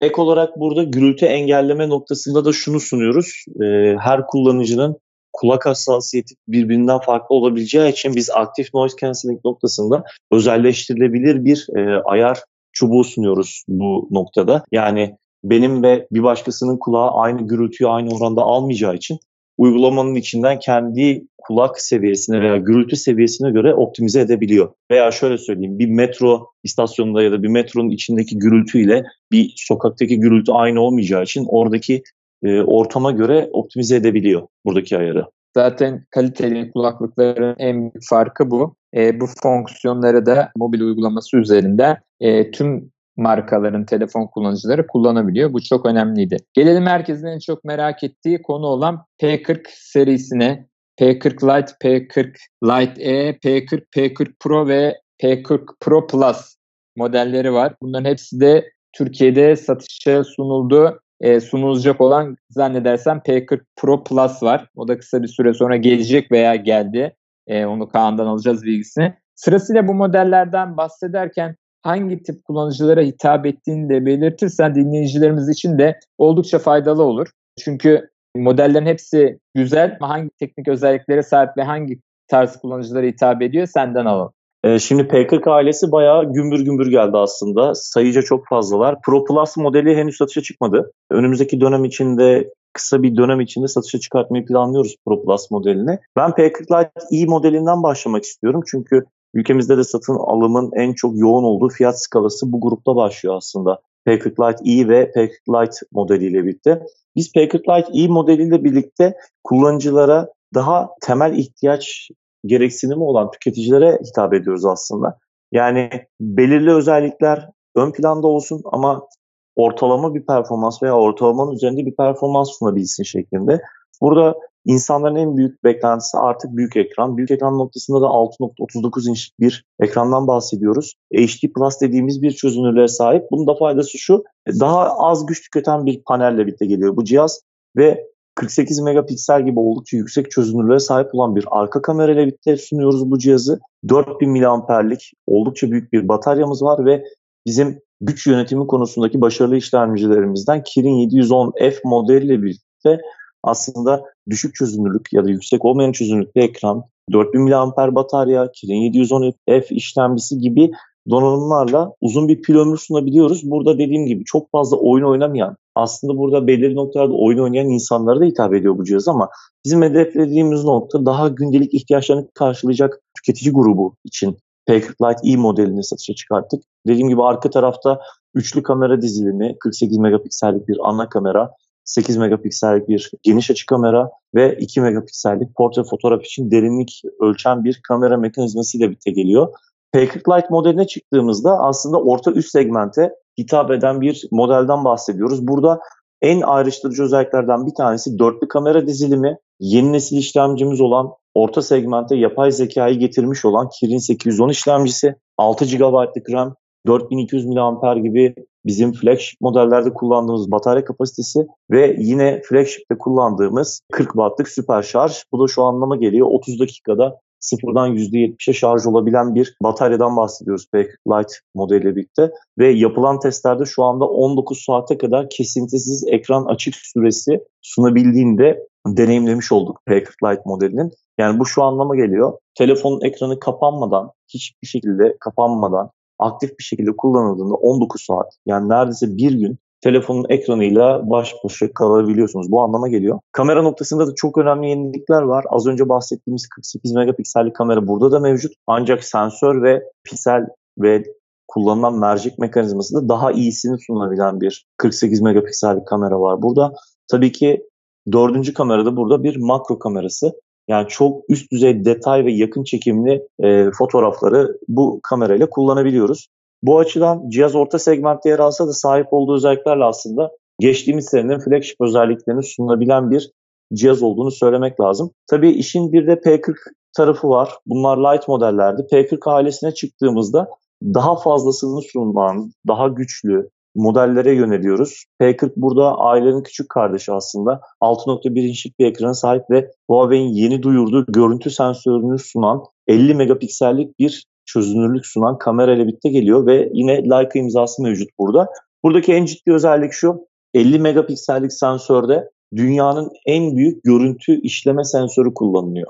ek olarak burada gürültü engelleme noktasında da şunu sunuyoruz. Ee, her kullanıcının kulak hassasiyeti birbirinden farklı olabileceği için biz aktif noise cancelling noktasında özelleştirilebilir bir e, ayar çubuğu sunuyoruz bu noktada. Yani benim ve bir başkasının kulağı aynı gürültüyü aynı oranda almayacağı için uygulamanın içinden kendi kulak seviyesine veya gürültü seviyesine göre optimize edebiliyor. Veya şöyle söyleyeyim bir metro istasyonunda ya da bir metronun içindeki gürültü ile bir sokaktaki gürültü aynı olmayacağı için oradaki e, ortama göre optimize edebiliyor buradaki ayarı. Zaten kaliteli kulaklıkların en büyük farkı bu. E, bu fonksiyonları da mobil uygulaması üzerinde e, tüm markaların telefon kullanıcıları kullanabiliyor. Bu çok önemliydi. Gelelim herkesin en çok merak ettiği konu olan P40 serisine. P40 Lite, P40 Lite E, P40, P40 Pro ve P40 Pro Plus modelleri var. Bunların hepsi de Türkiye'de satışa sunuldu. E, sunulacak olan zannedersem P40 Pro Plus var. O da kısa bir süre sonra gelecek veya geldi. E, onu Kaan'dan alacağız bilgisini. Sırasıyla bu modellerden bahsederken hangi tip kullanıcılara hitap ettiğini de belirtirsen dinleyicilerimiz için de oldukça faydalı olur. Çünkü modellerin hepsi güzel ama hangi teknik özelliklere sahip ve hangi tarz kullanıcılara hitap ediyor senden alalım. Ee, şimdi P40 ailesi bayağı gümbür gümbür geldi aslında. Sayıca çok fazlalar. Pro Plus modeli henüz satışa çıkmadı. Önümüzdeki dönem içinde kısa bir dönem içinde satışa çıkartmayı planlıyoruz Pro Plus modelini. Ben P40 Lite E modelinden başlamak istiyorum. Çünkü Ülkemizde de satın alımın en çok yoğun olduğu fiyat skalası bu grupta başlıyor aslında. P40 Lite E ve P40 Lite modeliyle birlikte. Biz P40 Lite E modeliyle birlikte kullanıcılara daha temel ihtiyaç gereksinimi olan tüketicilere hitap ediyoruz aslında. Yani belirli özellikler ön planda olsun ama ortalama bir performans veya ortalamanın üzerinde bir performans sunabilsin şeklinde. Burada İnsanların en büyük beklentisi artık büyük ekran. Büyük ekran noktasında da 6.39 inçlik bir ekrandan bahsediyoruz. HD Plus dediğimiz bir çözünürlüğe sahip. Bunun da faydası şu, daha az güç tüketen bir panelle birlikte geliyor bu cihaz ve 48 megapiksel gibi oldukça yüksek çözünürlüğe sahip olan bir arka kamera ile birlikte sunuyoruz bu cihazı. 4000 miliamperlik oldukça büyük bir bataryamız var ve bizim güç yönetimi konusundaki başarılı işlemcilerimizden Kirin 710F modeliyle birlikte aslında düşük çözünürlük ya da yüksek olmayan çözünürlükte ekran, 4000 mAh batarya, Kirin 710F işlemcisi gibi donanımlarla uzun bir pil ömrü sunabiliyoruz. Burada dediğim gibi çok fazla oyun oynamayan, aslında burada belirli noktalarda oyun oynayan insanlara da hitap ediyor bu cihaz ama bizim hedeflediğimiz nokta daha gündelik ihtiyaçlarını karşılayacak tüketici grubu için P40 Lite E modelini satışa çıkarttık. Dediğim gibi arka tarafta üçlü kamera dizilimi, 48 megapiksellik bir ana kamera, 8 megapiksellik bir geniş açı kamera ve 2 megapiksellik portre fotoğraf için derinlik ölçen bir kamera mekanizması ile birlikte geliyor. P40 Lite modeline çıktığımızda aslında orta üst segmente hitap eden bir modelden bahsediyoruz. Burada en ayrıştırıcı özelliklerden bir tanesi dörtlü kamera dizilimi, yeni nesil işlemcimiz olan orta segmente yapay zekayı getirmiş olan Kirin 810 işlemcisi, 6 GB'lık RAM, 4200 mAh gibi bizim flagship modellerde kullandığımız batarya kapasitesi ve yine flagship'te kullandığımız 40 wattlık süper şarj. Bu da şu anlama geliyor 30 dakikada sıfırdan %70'e şarj olabilen bir bataryadan bahsediyoruz P40 Lite modeliyle birlikte. Ve yapılan testlerde şu anda 19 saate kadar kesintisiz ekran açık süresi sunabildiğinde deneyimlemiş olduk P40 Lite modelinin. Yani bu şu anlama geliyor. Telefonun ekranı kapanmadan, hiçbir şekilde kapanmadan aktif bir şekilde kullanıldığında 19 saat yani neredeyse bir gün telefonun ekranıyla baş başa kalabiliyorsunuz. Bu anlama geliyor. Kamera noktasında da çok önemli yenilikler var. Az önce bahsettiğimiz 48 megapiksellik kamera burada da mevcut. Ancak sensör ve piksel ve kullanılan mercek mekanizması da daha iyisini sunabilen bir 48 megapiksellik kamera var burada. Tabii ki dördüncü kamerada burada bir makro kamerası. Yani çok üst düzey detay ve yakın çekimli e, fotoğrafları bu kamerayla kullanabiliyoruz. Bu açıdan cihaz orta segmentte yer alsa da sahip olduğu özelliklerle aslında geçtiğimiz senenin flagship özelliklerini sunabilen bir cihaz olduğunu söylemek lazım. Tabii işin bir de P40 tarafı var. Bunlar light modellerdi. P40 ailesine çıktığımızda daha fazlasını sunulan, daha güçlü, modellere yöneliyoruz. P40 burada ailenin küçük kardeşi aslında. 6.1 inçlik bir ekrana sahip ve Huawei'in yeni duyurduğu görüntü sensörünü sunan 50 megapiksellik bir çözünürlük sunan kamera ile birlikte geliyor ve yine Leica imzası mevcut burada. Buradaki en ciddi özellik şu. 50 megapiksellik sensörde dünyanın en büyük görüntü işleme sensörü kullanılıyor.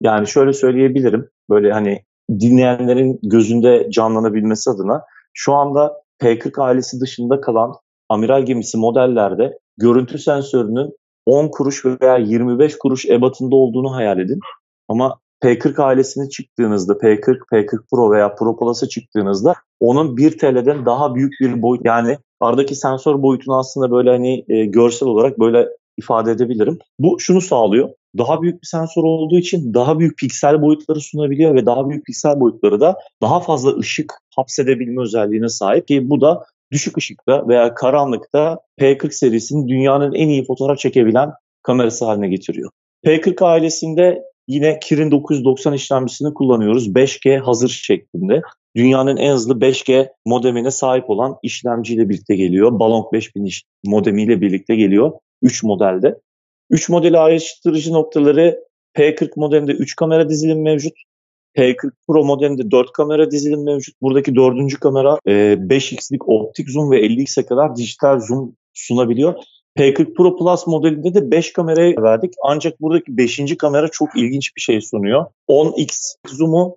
Yani şöyle söyleyebilirim. Böyle hani dinleyenlerin gözünde canlanabilmesi adına şu anda P40 ailesi dışında kalan amiral gemisi modellerde görüntü sensörünün 10 kuruş veya 25 kuruş ebatında olduğunu hayal edin. Ama P40 ailesine çıktığınızda, P40, P40 Pro veya Pro Plus'a çıktığınızda onun 1 TL'den daha büyük bir boyut yani aradaki sensör boyutunu aslında böyle hani e, görsel olarak böyle ifade edebilirim. Bu şunu sağlıyor. Daha büyük bir sensör olduğu için daha büyük piksel boyutları sunabiliyor ve daha büyük piksel boyutları da daha fazla ışık hapsedebilme özelliğine sahip ki bu da düşük ışıkta veya karanlıkta P40 serisinin dünyanın en iyi fotoğraf çekebilen kamerası haline getiriyor. P40 ailesinde yine Kirin 990 işlemcisini kullanıyoruz. 5G hazır şeklinde. Dünyanın en hızlı 5G modemine sahip olan işlemciyle birlikte geliyor. Balong 5000 modemiyle birlikte geliyor. 3 modelde. 3 modeli ayrıştırıcı noktaları P40 modelinde 3 kamera dizilim mevcut. P40 Pro modelinde 4 kamera dizilim mevcut. Buradaki dördüncü kamera 5x'lik optik zoom ve 50x'e kadar dijital zoom sunabiliyor. P40 Pro Plus modelinde de 5 kamerayı verdik. Ancak buradaki 5. kamera çok ilginç bir şey sunuyor. 10x zoom'u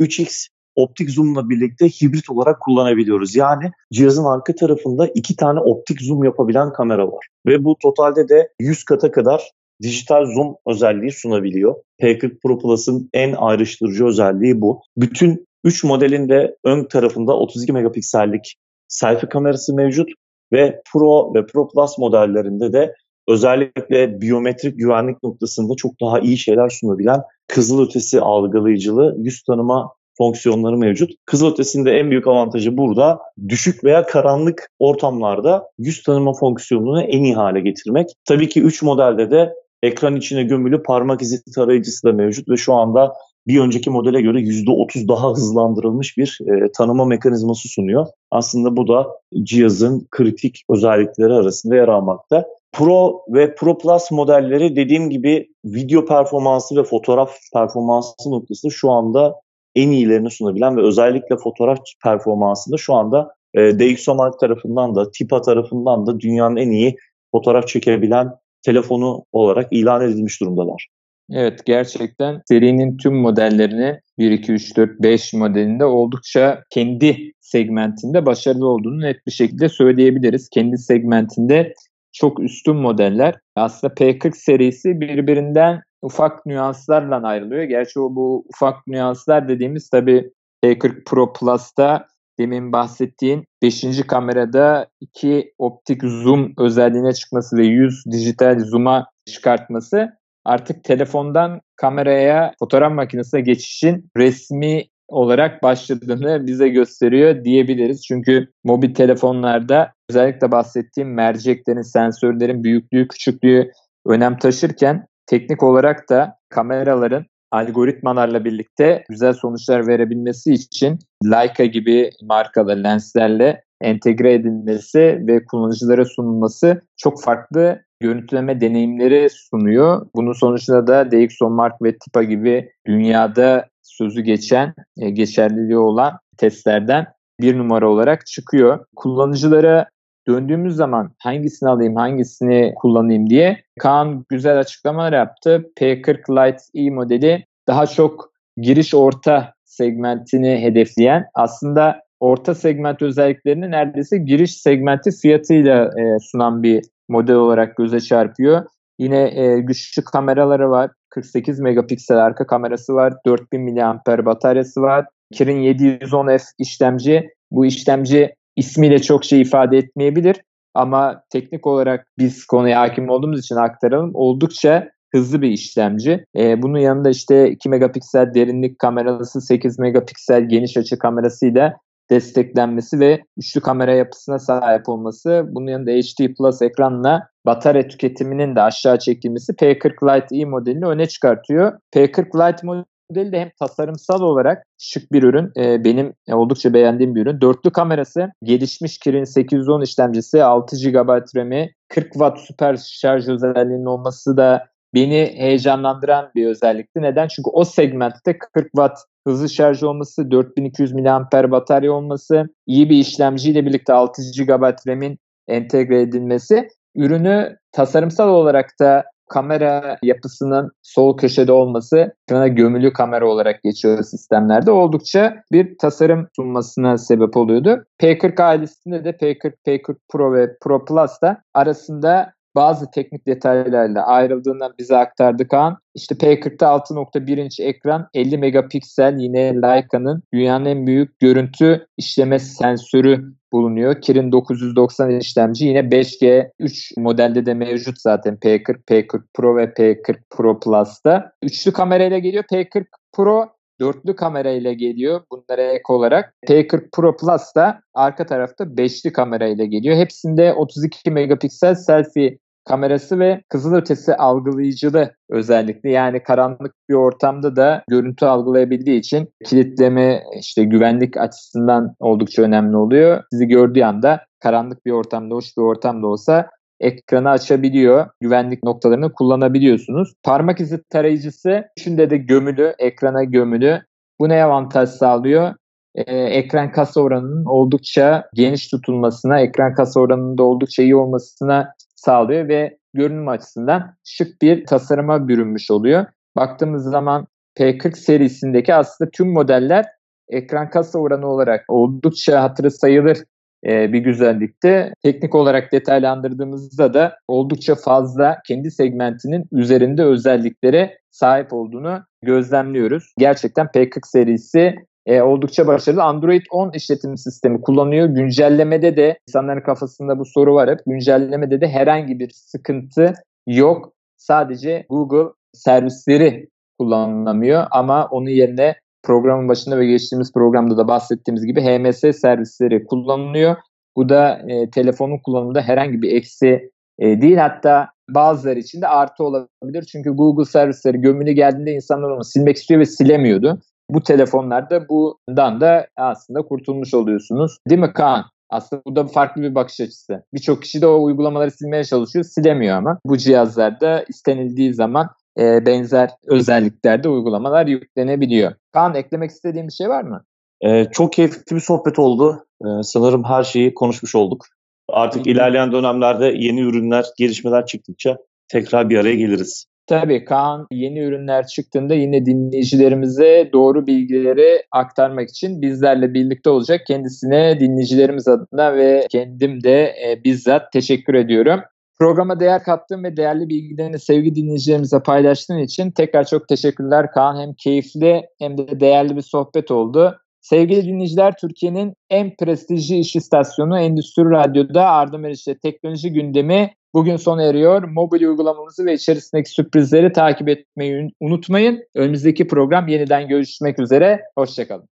3x optik zoom'la birlikte hibrit olarak kullanabiliyoruz. Yani cihazın arka tarafında iki tane optik zoom yapabilen kamera var. Ve bu totalde de 100 kata kadar dijital zoom özelliği sunabiliyor. P40 Pro Plus'ın en ayrıştırıcı özelliği bu. Bütün 3 modelin de ön tarafında 32 megapiksellik selfie kamerası mevcut ve Pro ve Pro Plus modellerinde de özellikle biyometrik güvenlik noktasında çok daha iyi şeyler sunabilen kızılötesi algılayıcılı yüz tanıma fonksiyonları mevcut. Kızılötesinde en büyük avantajı burada düşük veya karanlık ortamlarda yüz tanıma fonksiyonunu en iyi hale getirmek. Tabii ki 3 modelde de ekran içine gömülü parmak izi tarayıcısı da mevcut ve şu anda bir önceki modele göre %30 daha hızlandırılmış bir e, tanıma mekanizması sunuyor. Aslında bu da cihazın kritik özellikleri arasında yer almakta. Pro ve Pro Plus modelleri dediğim gibi video performansı ve fotoğraf performansı noktasında şu anda en iyilerini sunabilen ve özellikle fotoğraf performansında şu anda e, DxOMark tarafından da TIPA tarafından da dünyanın en iyi fotoğraf çekebilen telefonu olarak ilan edilmiş durumdalar. Evet gerçekten serinin tüm modellerini 1, 2, 3, 4, 5 modelinde oldukça kendi segmentinde başarılı olduğunu net bir şekilde söyleyebiliriz. Kendi segmentinde çok üstün modeller. Aslında P40 serisi birbirinden ufak nüanslarla ayrılıyor. Gerçi o bu ufak nüanslar dediğimiz tabii P40 Pro Plus'ta demin bahsettiğin 5. kamerada iki optik zoom özelliğine çıkması ve 100 dijital zoom'a çıkartması artık telefondan kameraya fotoğraf makinesine geçişin resmi olarak başladığını bize gösteriyor diyebiliriz. Çünkü mobil telefonlarda özellikle bahsettiğim merceklerin, sensörlerin büyüklüğü, küçüklüğü önem taşırken teknik olarak da kameraların algoritmalarla birlikte güzel sonuçlar verebilmesi için Leica gibi markalı lenslerle entegre edilmesi ve kullanıcılara sunulması çok farklı görüntüleme deneyimleri sunuyor. Bunun sonucunda da DxOMark ve TIPA gibi dünyada sözü geçen, e, geçerliliği olan testlerden bir numara olarak çıkıyor. Kullanıcılara döndüğümüz zaman hangisini alayım, hangisini kullanayım diye Kaan güzel açıklamalar yaptı. P40 Lite E modeli daha çok giriş orta segmentini hedefleyen aslında orta segment özelliklerini neredeyse giriş segmenti fiyatıyla e, sunan bir model olarak göze çarpıyor. Yine e, güçlü kameraları var. 48 megapiksel arka kamerası var. 4000 mAh bataryası var. Kirin 710F işlemci. Bu işlemci ismiyle çok şey ifade etmeyebilir ama teknik olarak biz konuya hakim olduğumuz için aktaralım. Oldukça hızlı bir işlemci. E, bunun yanında işte 2 megapiksel derinlik kamerası, 8 megapiksel geniş açı kamerasıyla desteklenmesi ve üçlü kamera yapısına sahip olması, bunun yanında HD Plus ekranla batarya tüketiminin de aşağı çekilmesi P40 Lite E modelini öne çıkartıyor. P40 Lite modeli de hem tasarımsal olarak şık bir ürün. E, benim oldukça beğendiğim bir ürün. Dörtlü kamerası, gelişmiş Kirin 810 işlemcisi, 6 GB RAM'i, 40 Watt süper şarj özelliğinin olması da beni heyecanlandıran bir özellikti. Neden? Çünkü o segmentte 40 Watt hızlı şarj olması, 4200 mAh batarya olması, iyi bir işlemciyle birlikte 6 GB RAM'in entegre edilmesi ürünü tasarımsal olarak da kamera yapısının sol köşede olması ekrana gömülü kamera olarak geçiyor sistemlerde oldukça bir tasarım sunmasına sebep oluyordu. P40 ailesinde de P40, P40 Pro ve Pro Plus da arasında bazı teknik detaylarla ayrıldığından bize aktardı Kaan. İşte P40'da 6.1 inç ekran 50 megapiksel yine Leica'nın dünyanın en büyük görüntü işleme sensörü bulunuyor. Kirin 990 işlemci yine 5G 3 modelde de mevcut zaten P40, P40 Pro ve P40 Pro Plus'ta. Üçlü kamerayla geliyor. P40 Pro dörtlü kamerayla geliyor bunlara ek olarak. P40 Pro Plus da arka tarafta beşli kamerayla geliyor. Hepsinde 32 megapiksel selfie kamerası ve kızılötesi algılayıcılı özellikle yani karanlık bir ortamda da görüntü algılayabildiği için kilitleme işte güvenlik açısından oldukça önemli oluyor. Sizi gördüğü anda karanlık bir ortamda, hoş bir ortamda olsa ekranı açabiliyor. Güvenlik noktalarını kullanabiliyorsunuz. Parmak izi tarayıcısı üçünde de gömülü, ekrana gömülü. Bu ne avantaj sağlıyor? Ee, ekran kasa oranının oldukça geniş tutulmasına, ekran kasa oranının da oldukça iyi olmasına sağlıyor ve görünüm açısından şık bir tasarıma bürünmüş oluyor. Baktığımız zaman P40 serisindeki aslında tüm modeller ekran kasa oranı olarak oldukça hatırı sayılır e, bir güzellikte. Teknik olarak detaylandırdığımızda da oldukça fazla kendi segmentinin üzerinde özelliklere sahip olduğunu gözlemliyoruz. Gerçekten P40 serisi e, oldukça başarılı. Android 10 işletim sistemi kullanıyor. Güncellemede de insanların kafasında bu soru var hep. Güncellemede de herhangi bir sıkıntı yok. Sadece Google servisleri kullanılamıyor ama onun yerine programın başında ve geçtiğimiz programda da bahsettiğimiz gibi HMS servisleri kullanılıyor. Bu da e, telefonun kullanımında herhangi bir eksi e, değil. Hatta bazıları için de artı olabilir. Çünkü Google servisleri gömülü geldiğinde insanlar onu silmek istiyor ve silemiyordu. Bu telefonlarda bundan da aslında kurtulmuş oluyorsunuz. Değil mi Kaan? Aslında bu da farklı bir bakış açısı. Birçok kişi de o uygulamaları silmeye çalışıyor, silemiyor ama. Bu cihazlarda istenildiği zaman e, benzer özelliklerde uygulamalar yüklenebiliyor. Kaan eklemek istediğin bir şey var mı? Ee, çok keyifli bir sohbet oldu. Ee, sanırım her şeyi konuşmuş olduk. Artık ilerleyen dönemlerde yeni ürünler, gelişmeler çıktıkça tekrar bir araya geliriz. Tabii Kaan yeni ürünler çıktığında yine dinleyicilerimize doğru bilgileri aktarmak için bizlerle birlikte olacak. Kendisine dinleyicilerimiz adına ve kendim de e, bizzat teşekkür ediyorum. Programa değer kattığın ve değerli bilgilerini sevgi dinleyicilerimize paylaştığın için tekrar çok teşekkürler Kaan. Hem keyifli hem de değerli bir sohbet oldu. Sevgili dinleyiciler, Türkiye'nin en prestijli iş istasyonu Endüstri Radyo'da Arda Meriç'le teknoloji gündemi bugün sona eriyor. Mobil uygulamamızı ve içerisindeki sürprizleri takip etmeyi unutmayın. Önümüzdeki program yeniden görüşmek üzere. Hoşçakalın.